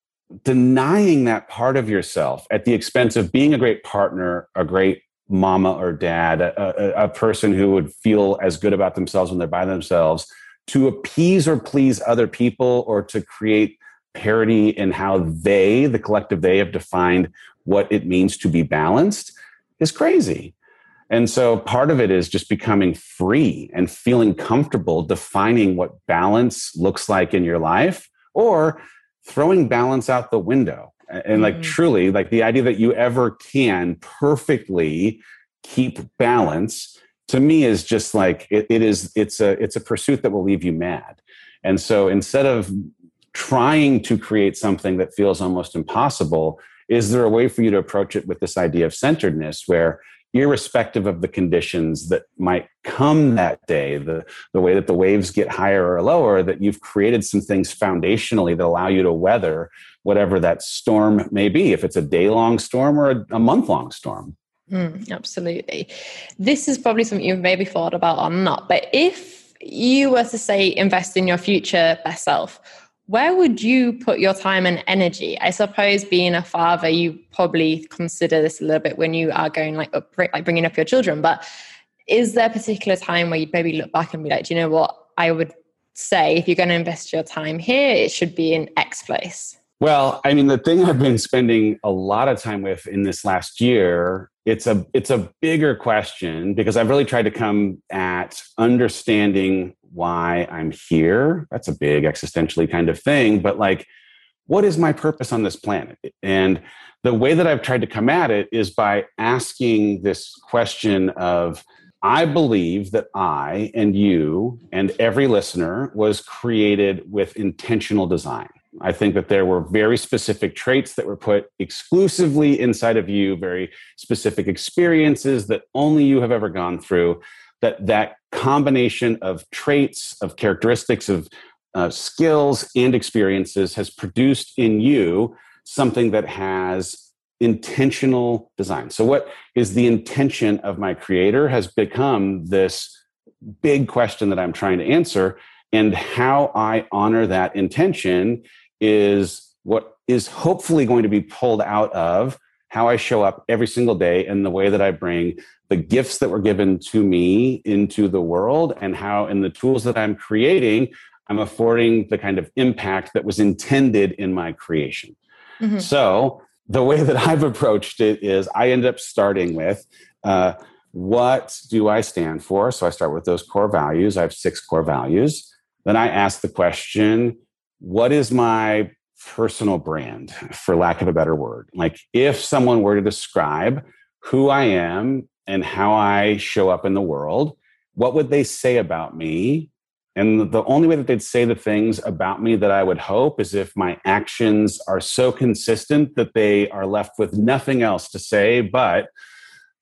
denying that part of yourself at the expense of being a great partner, a great mama or dad, a, a, a, person who would feel as good about themselves when they're by themselves, to appease or please other people or to create parity in how they, the collective they, have defined what it means to be balanced is crazy. And so part of it is just becoming free and feeling comfortable defining what balance looks like in your life or throwing balance out the window. And like mm-hmm. truly, like the idea that you ever can perfectly keep balance to me is just like it, it is it's a it's a pursuit that will leave you mad. And so instead of trying to create something that feels almost impossible, is there a way for you to approach it with this idea of centeredness where irrespective of the conditions that might come that day, the, the way that the waves get higher or lower, that you've created some things foundationally that allow you to weather whatever that storm may be, if it's a day long storm or a, a month long storm. Mm, absolutely. This is probably something you've maybe thought about or not, but if you were to say invest in your future best self, where would you put your time and energy? I suppose being a father, you probably consider this a little bit when you are going like up, like bringing up your children. But is there a particular time where you'd maybe look back and be like, do you know what? I would say if you're going to invest your time here, it should be in X place. Well, I mean, the thing I've been spending a lot of time with in this last year, it's a it's a bigger question because I've really tried to come at understanding why I'm here. That's a big existentially kind of thing, but like what is my purpose on this planet? And the way that I've tried to come at it is by asking this question of I believe that I and you and every listener was created with intentional design. I think that there were very specific traits that were put exclusively inside of you, very specific experiences that only you have ever gone through. That that combination of traits, of characteristics, of uh, skills and experiences has produced in you something that has intentional design. So, what is the intention of my creator has become this big question that I'm trying to answer. And how I honor that intention is what is hopefully going to be pulled out of how I show up every single day and the way that I bring the gifts that were given to me into the world and how in the tools that I'm creating I'm affording the kind of impact that was intended in my creation. Mm-hmm. So, the way that I've approached it is I end up starting with uh, what do I stand for? So, I start with those core values. I have six core values. Then I ask the question, what is my personal brand, for lack of a better word? Like, if someone were to describe who I am and how I show up in the world, what would they say about me? And the only way that they'd say the things about me that I would hope is if my actions are so consistent that they are left with nothing else to say but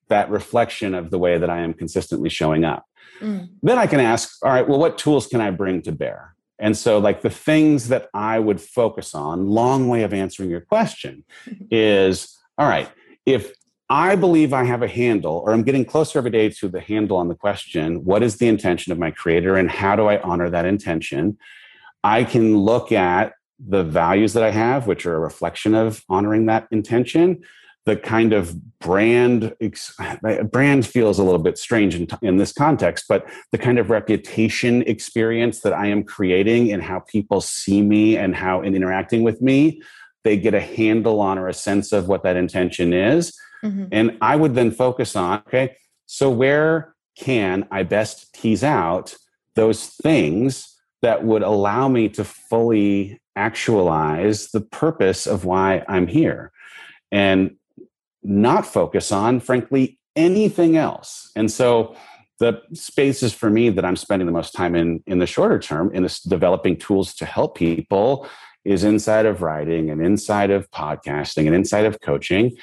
that reflection of the way that I am consistently showing up. Mm. Then I can ask, all right, well, what tools can I bring to bear? And so, like the things that I would focus on, long way of answering your question, is all right, if I believe I have a handle, or I'm getting closer every day to the handle on the question what is the intention of my creator and how do I honor that intention? I can look at the values that I have, which are a reflection of honoring that intention. The kind of brand, brand feels a little bit strange in, in this context, but the kind of reputation experience that I am creating and how people see me and how in interacting with me, they get a handle on or a sense of what that intention is Mm-hmm. And I would then focus on, okay, so where can I best tease out those things that would allow me to fully actualize the purpose of why I'm here and not focus on, frankly, anything else. And so the spaces for me that I'm spending the most time in in the shorter term in this developing tools to help people is inside of writing and inside of podcasting and inside of coaching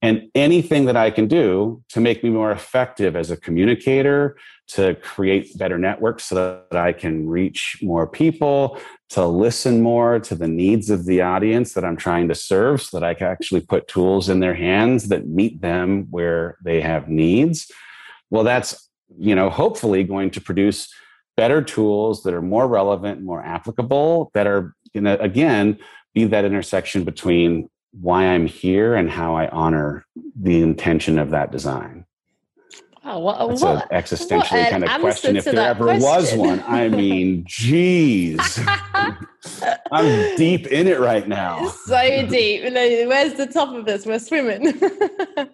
and anything that I can do to make me more effective as a communicator, to create better networks so that I can reach more people, to listen more to the needs of the audience that I'm trying to serve, so that I can actually put tools in their hands that meet them where they have needs. Well, that's, you know, hopefully going to produce better tools that are more relevant, more applicable, that are, you know, again, be that intersection between why I'm here and how I honor the intention of that design. Oh, well, That's an existentially what kind of question. If there ever question. was one, I mean, geez, I'm deep in it right now. So deep. Where's the top of this? We're swimming.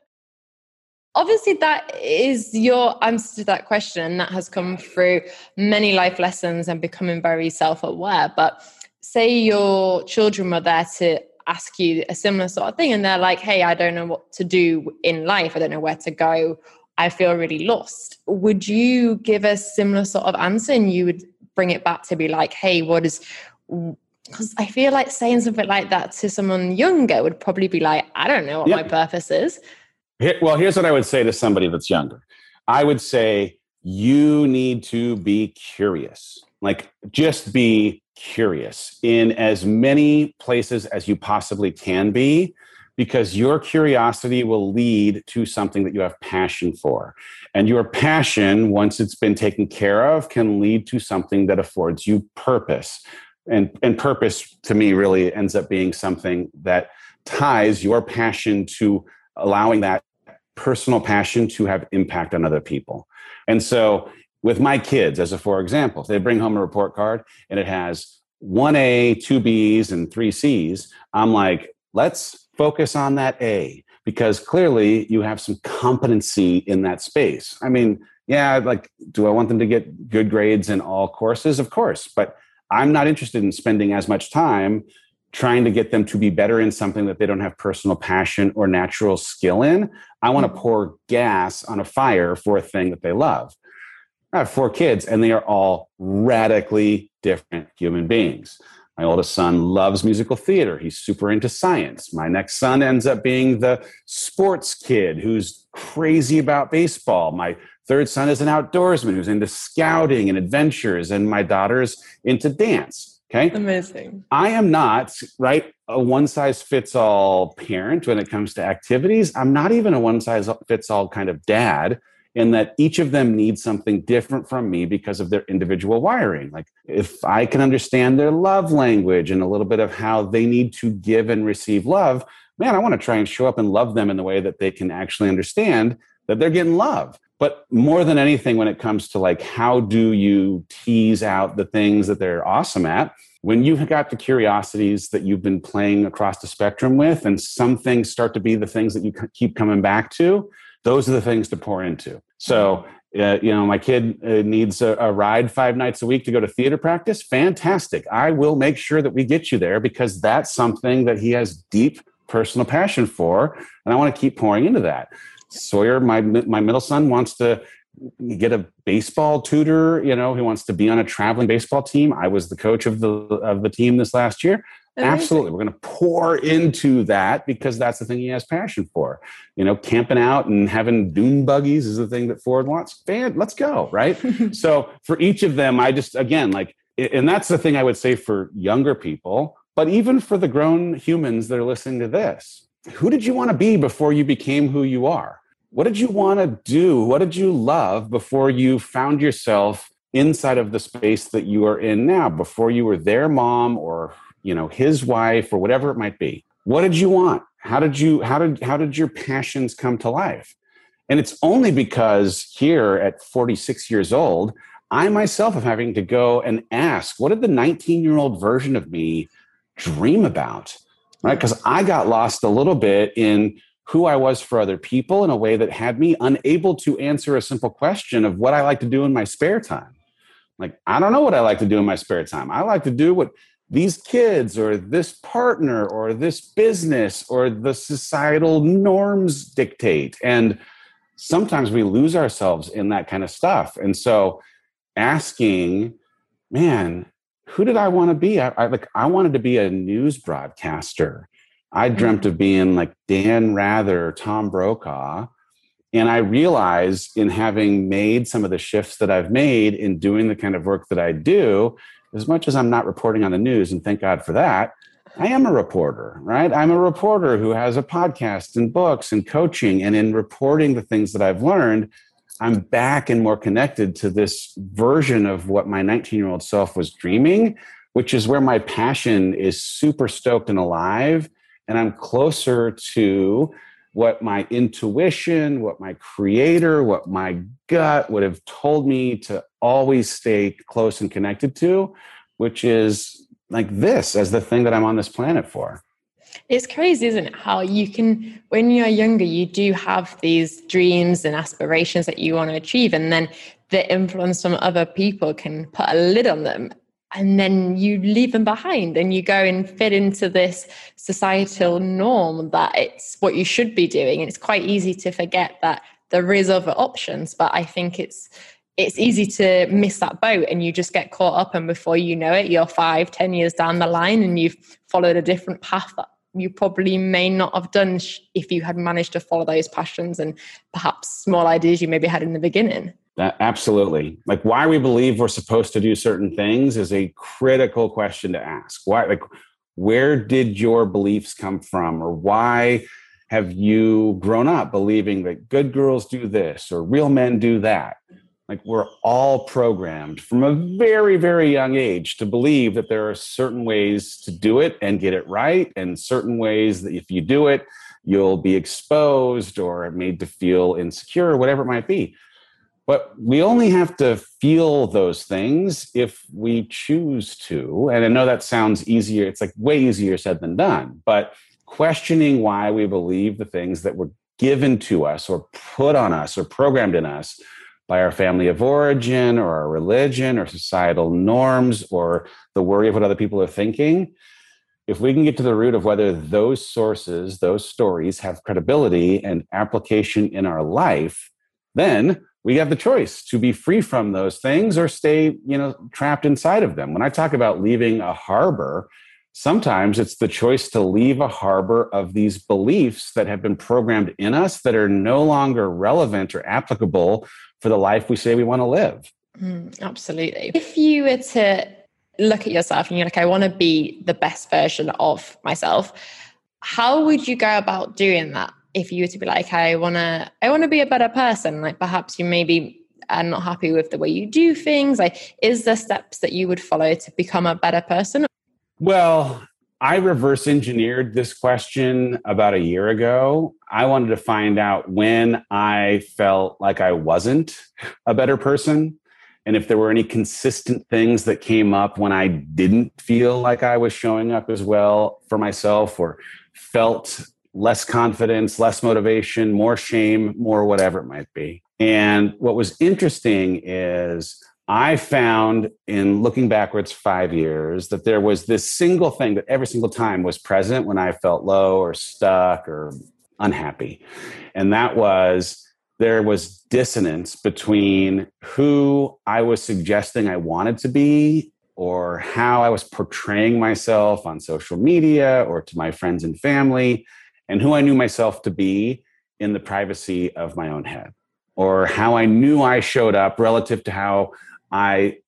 Obviously, that is your answer to that question, and that has come through many life lessons and becoming very self aware. But say your children were there to ask you a similar sort of thing and they're like hey i don't know what to do in life. I don't know where to go. I feel really lost. Would you give a similar sort of answer and you would bring it back to be like hey what is because i feel like saying something like that to someone younger would probably be like i don't know what yep. my purpose is. Here, well here's what i would say to somebody that's younger. I would say you need to be curious. Like just be curious in as many places as you possibly can be because your curiosity will lead to something that you have passion for. And your passion, once it's been taken care of, can lead to something that affords you purpose. And, and purpose to me really ends up being something that ties your passion to allowing that personal passion to have impact on other people. And so with my kids, as a for example, if they bring home a report card and it has one A, two B's, and three C's, I'm like, let's focus on that A because clearly you have some competency in that space. I mean, yeah, like, do I want them to get good grades in all courses? Of course, but I'm not interested in spending as much time trying to get them to be better in something that they don't have personal passion or natural skill in. I want to mm-hmm. pour gas on a fire for a thing that they love. I have four kids, and they are all radically different human beings. My oldest son loves musical theater. He's super into science. My next son ends up being the sports kid who's crazy about baseball. My third son is an outdoorsman who's into scouting and adventures, and my daughter's into dance. Okay. Amazing. I am not, right, a one size fits all parent when it comes to activities. I'm not even a one size fits all kind of dad in that each of them needs something different from me because of their individual wiring. Like if I can understand their love language and a little bit of how they need to give and receive love, man, I want to try and show up and love them in the way that they can actually understand that they're getting love. but more than anything when it comes to like how do you tease out the things that they're awesome at when you've got the curiosities that you've been playing across the spectrum with and some things start to be the things that you keep coming back to those are the things to pour into. So uh, you know my kid uh, needs a, a, ride five nights a week to go to theater practice. Fantastic. I will make sure that we get you there because that's something that he has deep personal passion for and i want to keep pouring into that. Sawyer my my middle son wants to get a baseball tutor you know he wants to be on a traveling baseball team. I was the coach of the of the team this last year Amazing. absolutely. We're going to pour into that because that's the thing he has passion for. You know camping out and having dune buggies is the thing that Ford wants. Fan let's go right? So for each of them i just again like and that's the thing i would say for younger people but even for the grown humans that are listening to this who did you want to be before you became who you are? What did you want to do? What did you love before you found yourself inside of the space that you are in now, before you were their mom or you know his wife or whatever it might be? What did you want? How did you how did how did your passions come to life? And it's only because here at 46 years old, I myself am having to go and ask, what did the 19 year old version of me dream about? Right? Because I got lost a little bit in who I was for other people in a way that had me unable to answer a simple question of what I like to do in my spare time. Like, I don't know what I like to do in my spare time. I like to do what these kids or this partner or this business or the societal norms dictate. And sometimes we lose ourselves in that kind of stuff. And so asking, man, who did I want to be? I, I like I wanted to be a news broadcaster. I dreamt mm-hmm. of being like Dan Rather, Tom Brokaw. And I realize in having made some of the shifts that I've made in doing the kind of work that I do, as much as I'm not reporting on the news, and thank God for that, I am a reporter, right? I'm a reporter who has a podcast and books and coaching. And in reporting the things that I've learned, I'm back and more connected to this version of what my 19 year old self was dreaming, which is where my passion is super stoked and alive and I'm closer to what my intuition, what my creator, what my gut would have told me to always stay close and connected to, which is like this as the thing that I'm on this planet for. It's crazy, isn't it? How you can, when you're younger, you do have these dreams and aspirations that you want to achieve, and then the influence from other people can put a lid on them and then you leave them behind and you go and fit into this societal norm that it's what you should be doing. And it's quite easy to forget that there is other options but i think it's it's easy to miss that boat and you just get caught up and before you know it you're five ten years down the line and you've followed a different path that you probably may not have done if you had managed to follow those passions and perhaps small ideas you maybe had in the beginning that, absolutely. Like why we believe we're supposed to do certain things is a critical question to ask. Why like where did your beliefs come from or why have you grown up believing that good girls do this or real men do that? Like we're all programmed from a very very young age to believe that there are certain ways to do it and get it right and certain ways that if you do it you'll be exposed or made to feel insecure or whatever it might be but we only have to feel those things if we choose to. And I know that sounds easier. It's like way easier said than done. But questioning why we believe the things that were given to us or put on us or programmed in us by our family of origin or our religion or societal norms or the worry of what other people are thinking. If we can get to the root of whether those sources, those stories have credibility and application in our life, then we have the choice to be free from those things or stay you know trapped inside of them. When i talk about leaving a harbor sometimes it's the choice to leave a harbor of these beliefs that have been programmed in us that are no longer relevant or applicable for the life we say we want to live. Mm, absolutely. If you were to look at yourself and you're like i want to be the best version of myself how would you go about doing that if you were to be like i want to i want to be a better person like perhaps you maybe are not happy with the way you do things like is there steps that you would follow to become a better person well I reverse engineered this question about a year ago. I wanted to find out when I felt like I wasn't a better person and if there were any consistent things that came up when I didn't feel like I was showing up as well for myself or felt less confidence, less motivation, more shame, more whatever it might be. And what was interesting is I found in looking backwards five years that there was this single thing that every single time was present when I felt low or stuck or unhappy. And that was there was dissonance between who I was suggesting I wanted to be or how I was portraying myself on social media or to my friends and family and who I knew myself to be in the privacy of my own head or how I knew I showed up relative to how I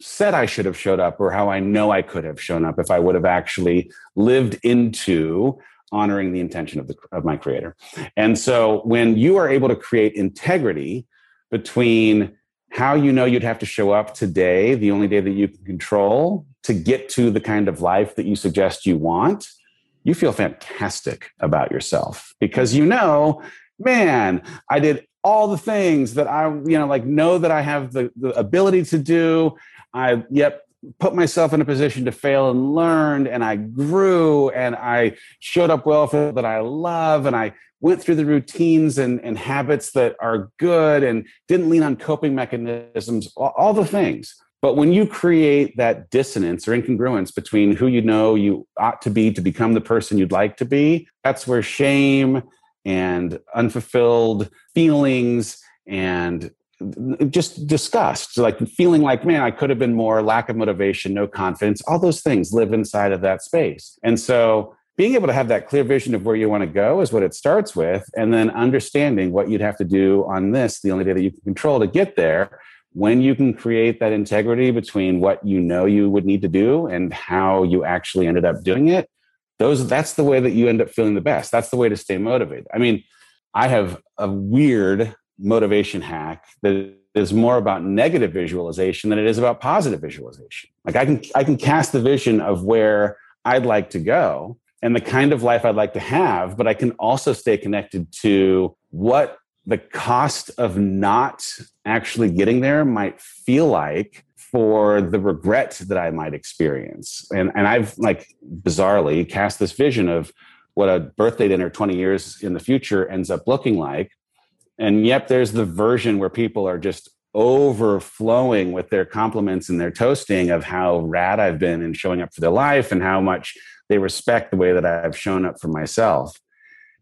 said I should have showed up or how I know I could have shown up if I would have actually lived into honoring the intention of the of my creator. And so when you are able to create integrity between how you know you'd have to show up today, the only day that you can control to get to the kind of life that you suggest you want, you feel fantastic about yourself because you know, man, I did all the things that I, you know, like know that I have the, the ability to do. I, yep, put myself in a position to fail and learned and I grew and I showed up well for that I love and I went through the routines and, and habits that are good and didn't lean on coping mechanisms, all, all the things. But when you create that dissonance or incongruence between who you know you ought to be to become the person you'd like to be, that's where shame and unfulfilled feelings and just disgust, like feeling like, man, I could have been more, lack of motivation, no confidence, all those things live inside of that space. And so being able to have that clear vision of where you want to go is what it starts with. And then understanding what you'd have to do on this, the only day that you can control to get there, when you can create that integrity between what you know you would need to do and how you actually ended up doing it, those that's the way that you end up feeling the best. That's the way to stay motivated. I mean, I have a weird motivation hack that is more about negative visualization than it is about positive visualization. Like I can I can cast the vision of where I'd like to go and the kind of life I'd like to have, but I can also stay connected to what the cost of not actually getting there might feel like for the regret that I might experience. And and I've like bizarrely cast this vision of what a birthday dinner 20 years in the future ends up looking like and yep, there's the version where people are just overflowing with their compliments and their toasting of how rad I've been in showing up for their life and how much they respect the way that I've shown up for myself.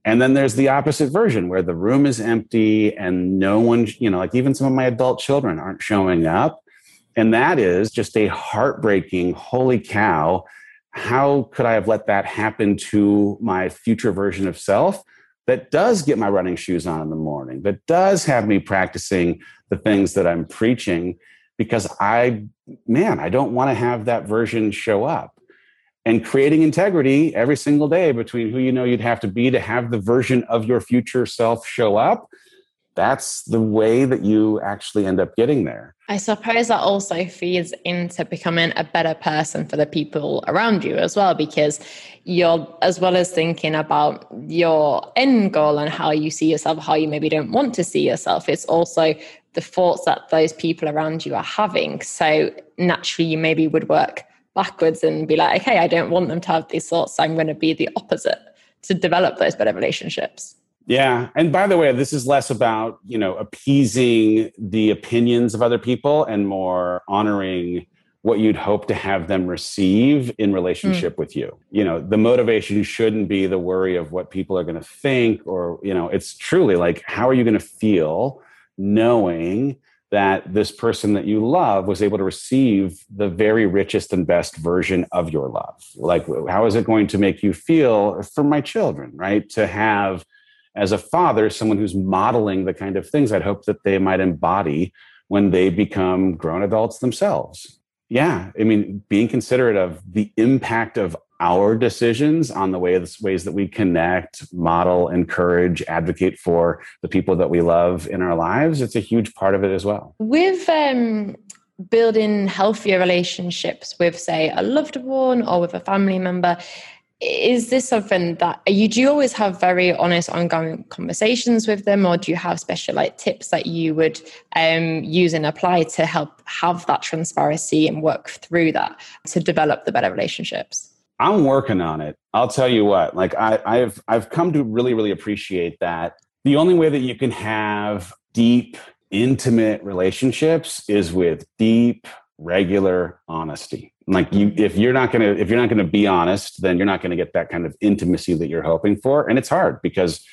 And then there's the opposite version where the room is empty and no one, you know, like even some of my adult children aren't showing up. And that is just a heartbreaking, holy cow. How could I have let that happen to my future version of self? that does get my running shoes on in the morning, that does have me practicing the things that I'm preaching because I, man, I don't want to have that version show up. And creating integrity every single day between who you know you'd have to be to have the version of your future self show up that's the way that you actually end up getting there. I suppose that also feeds into becoming a better person for the people around you as well, because you're, as well as thinking about your end goal and how you see yourself, how you maybe don't want to see yourself, it's also the thoughts that those people around you are having. So naturally, you maybe would work backwards and be like, okay, I don't want them to have these thoughts. So I'm going to be the opposite to develop those better relationships. Yeah. And by the way, this is less about, you know, appeasing the opinions of other people and more honoring what you'd hope to have them receive in relationship mm. with you. You know, the motivation shouldn't be the worry of what people are going to think or, you know, it's truly like how are you going to feel knowing that this person that you love was able to receive the very richest and best version of your love. Like how is it going to make you feel for my children, right? To have as a father, someone who's modeling the kind of things I'd hope that they might embody when they become grown adults themselves. Yeah, I mean, being considerate of the impact of our decisions on the ways, ways that we connect, model, encourage, advocate for the people that we love in our lives, it's a huge part of it as well. With um, building healthier relationships with, say, a loved one or with a family member, is this something that you do you always have very honest ongoing conversations with them or do you have special like tips that you would um, use and apply to help have that transparency and work through that to develop the better relationships? I'm working on it. I'll tell you what like I, i've i've come to really really appreciate that. The only way that you can have deep intimate relationships is with deep regular honesty like you if you're not going to if you're not going to be honest then you're not going to get that kind of intimacy that you're hoping for. And it's hard because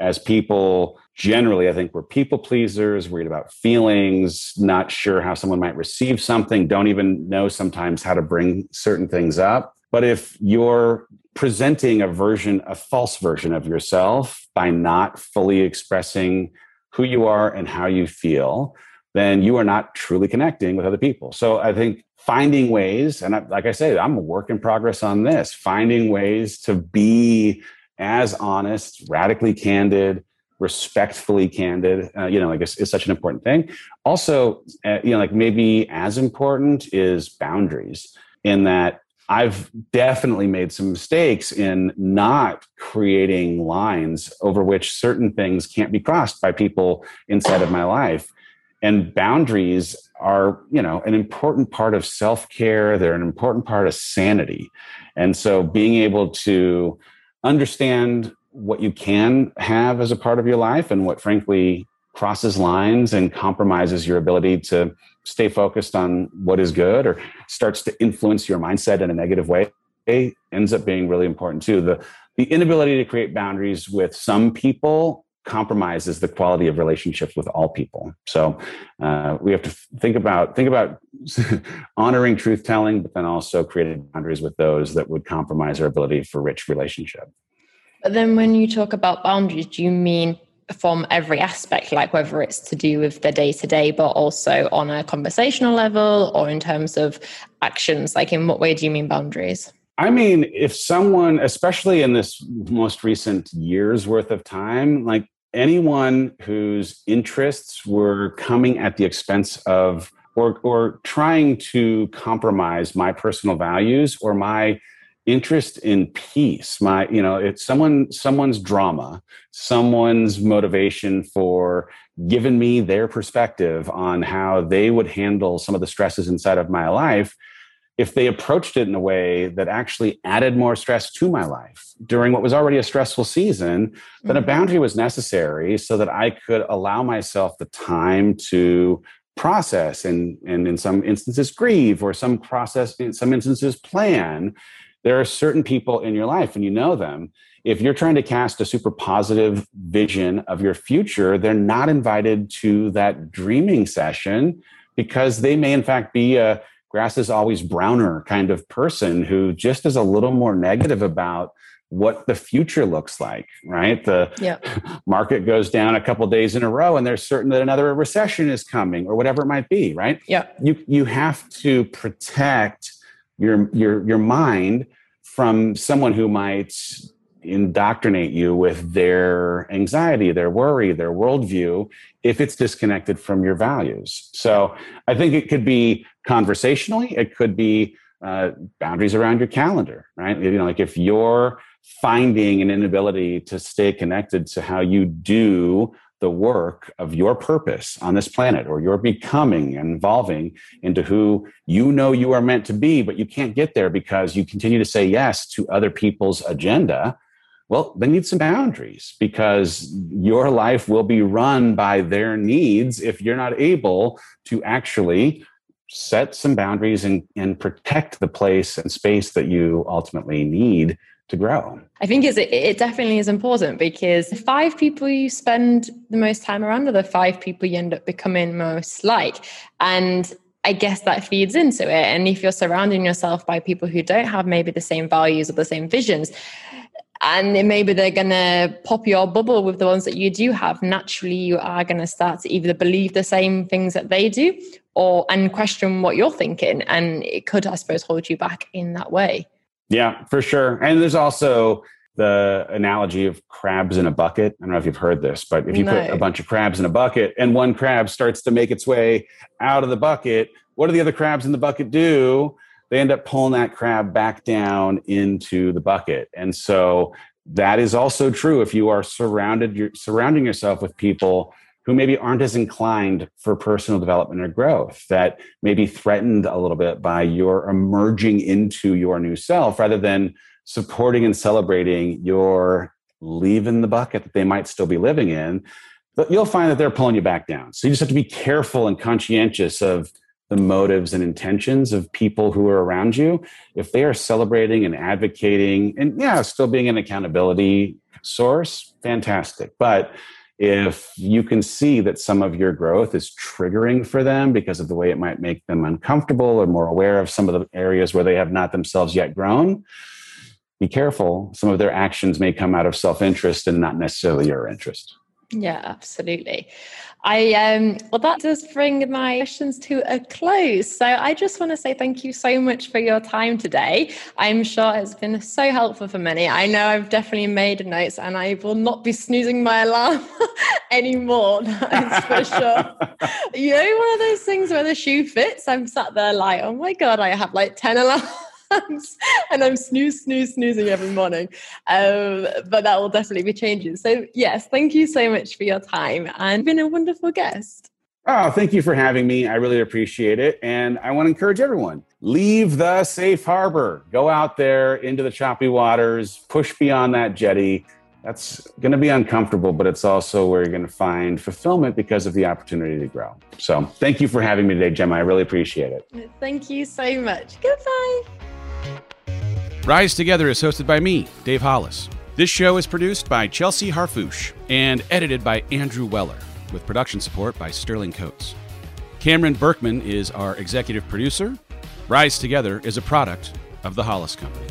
as people generally i think we're people pleasers worried about feelings not sure how someone might receive something don't even know sometimes how to bring certain things up. But if you're presenting a version a false version of yourself by not fully expressing who you are and how you feel then you are not truly connecting with other people so i think finding ways, and I, like I say, I'm a work in progress on this, finding ways to be as honest, radically candid, respectfully candid, uh, you know, I guess is such an important thing. Also, uh, you know, like maybe as important is boundaries in that I've definitely made some mistakes in not creating lines over which certain things can't be crossed by people inside of my life. And boundaries are you know an important part of self-care. They're an important part of sanity. And so being able to understand what you can have as a part of your life and what frankly crosses lines and compromises your ability to stay focused on what is good or starts to influence your mindset in a negative way ends up being really important too. The the inability to create boundaries with some people compromises the quality of relationships with all people. So uh, we have to think about think about honoring truth telling, but then also creating boundaries with those that would compromise our ability for rich relationship. But then, when you talk about boundaries, do you mean from every aspect, like whether it's to do with the day to day, but also on a conversational level, or in terms of actions? Like, in what way do you mean boundaries? I mean, if someone, especially in this most recent year's worth of time, like anyone whose interests were coming at the expense of or, or trying to compromise my personal values or my interest in peace my you know it's someone someone's drama someone's motivation for giving me their perspective on how they would handle some of the stresses inside of my life if they approached it in a way that actually added more stress to my life during what was already a stressful season, mm-hmm. then a mm-hmm. boundary was necessary so that I could allow myself the time to process and, and in some instances grieve or some process in some instances plan. There are certain people in your life and you know them. If you're trying to cast a super positive vision of your future, they're not invited to that dreaming session because they may in fact be a grass is always browner kind of person who just is a little more negative about what the future looks like right the yep. market goes down a couple days in a row and they're certain that another recession is coming or whatever it might be right yeah you you have to protect your your your mind from someone who might indoctrinate you with their anxiety, their worry, their worldview, if it's disconnected from your values. So I think it could be conversationally, it could be uh, boundaries around your calendar, right? You know, like if you're finding an inability to stay connected to how you do the work of your purpose on this planet or you're becoming and evolving into who you know you are meant to be but you can't get there because you continue to say yes to other people's agenda well, they need some boundaries because your life will be run by their needs if you're not able to actually set some boundaries and, and protect the place and space that you ultimately need to grow. I think it's, it definitely is important because the five people you spend the most time around are the five people you end up becoming most like. And I guess that feeds into it. And if you're surrounding yourself by people who don't have maybe the same values or the same visions, and maybe they're going to pop your bubble with the ones that you do have naturally you are going to start to either believe the same things that they do or and question what you're thinking and it could i suppose hold you back in that way yeah for sure and there's also the analogy of crabs in a bucket. I don't know if you've heard this, but if you no. put a bunch of crabs in a bucket and one crab starts to make its way out of the bucket, what do the other crabs in the bucket do? They end up pulling that crab back down into the bucket. And so that is also true if you are surrounded you're surrounding yourself with people who maybe aren't as inclined for personal development or growth that may be threatened a little bit by your emerging into your new self rather than supporting and celebrating your leaving the bucket that they might still be living in, but you'll find that they're pulling you back down. So you just have to be careful and conscientious of the motives and intentions of people who are around you. If they are celebrating and advocating, and yeah, still being an accountability source, fantastic. But if you can see that some of your growth is triggering for them because of the way it might make them uncomfortable or more aware of some of the areas where they have not themselves yet grown, be careful. Some of their actions may come out of self interest and not necessarily your interest. Yeah, absolutely. I um well that does bring my questions to a close. So I just want to say thank you so much for your time today. I'm sure it's been so helpful for many. I know I've definitely made notes and I will not be snoozing my alarm anymore. That's for sure. you know, one of those things where the shoe fits, I'm sat there like, oh my God, I have like 10 alarms and I'm snooze, snooze, snoozing every morning. Um, but that will definitely be changing. So, yes, thank you so much for your time and been a wonderful guest. Oh, thank you for having me. I really appreciate it. And I want to encourage everyone leave the safe harbor, go out there into the choppy waters, push beyond that jetty. That's going to be uncomfortable, but it's also where you're going to find fulfillment because of the opportunity to grow. So, thank you for having me today, Gemma. I really appreciate it. Thank you so much. Goodbye. Rise Together is hosted by me, Dave Hollis. This show is produced by Chelsea Harfouche and edited by Andrew Weller, with production support by Sterling Coates. Cameron Berkman is our executive producer. Rise Together is a product of the Hollis Company.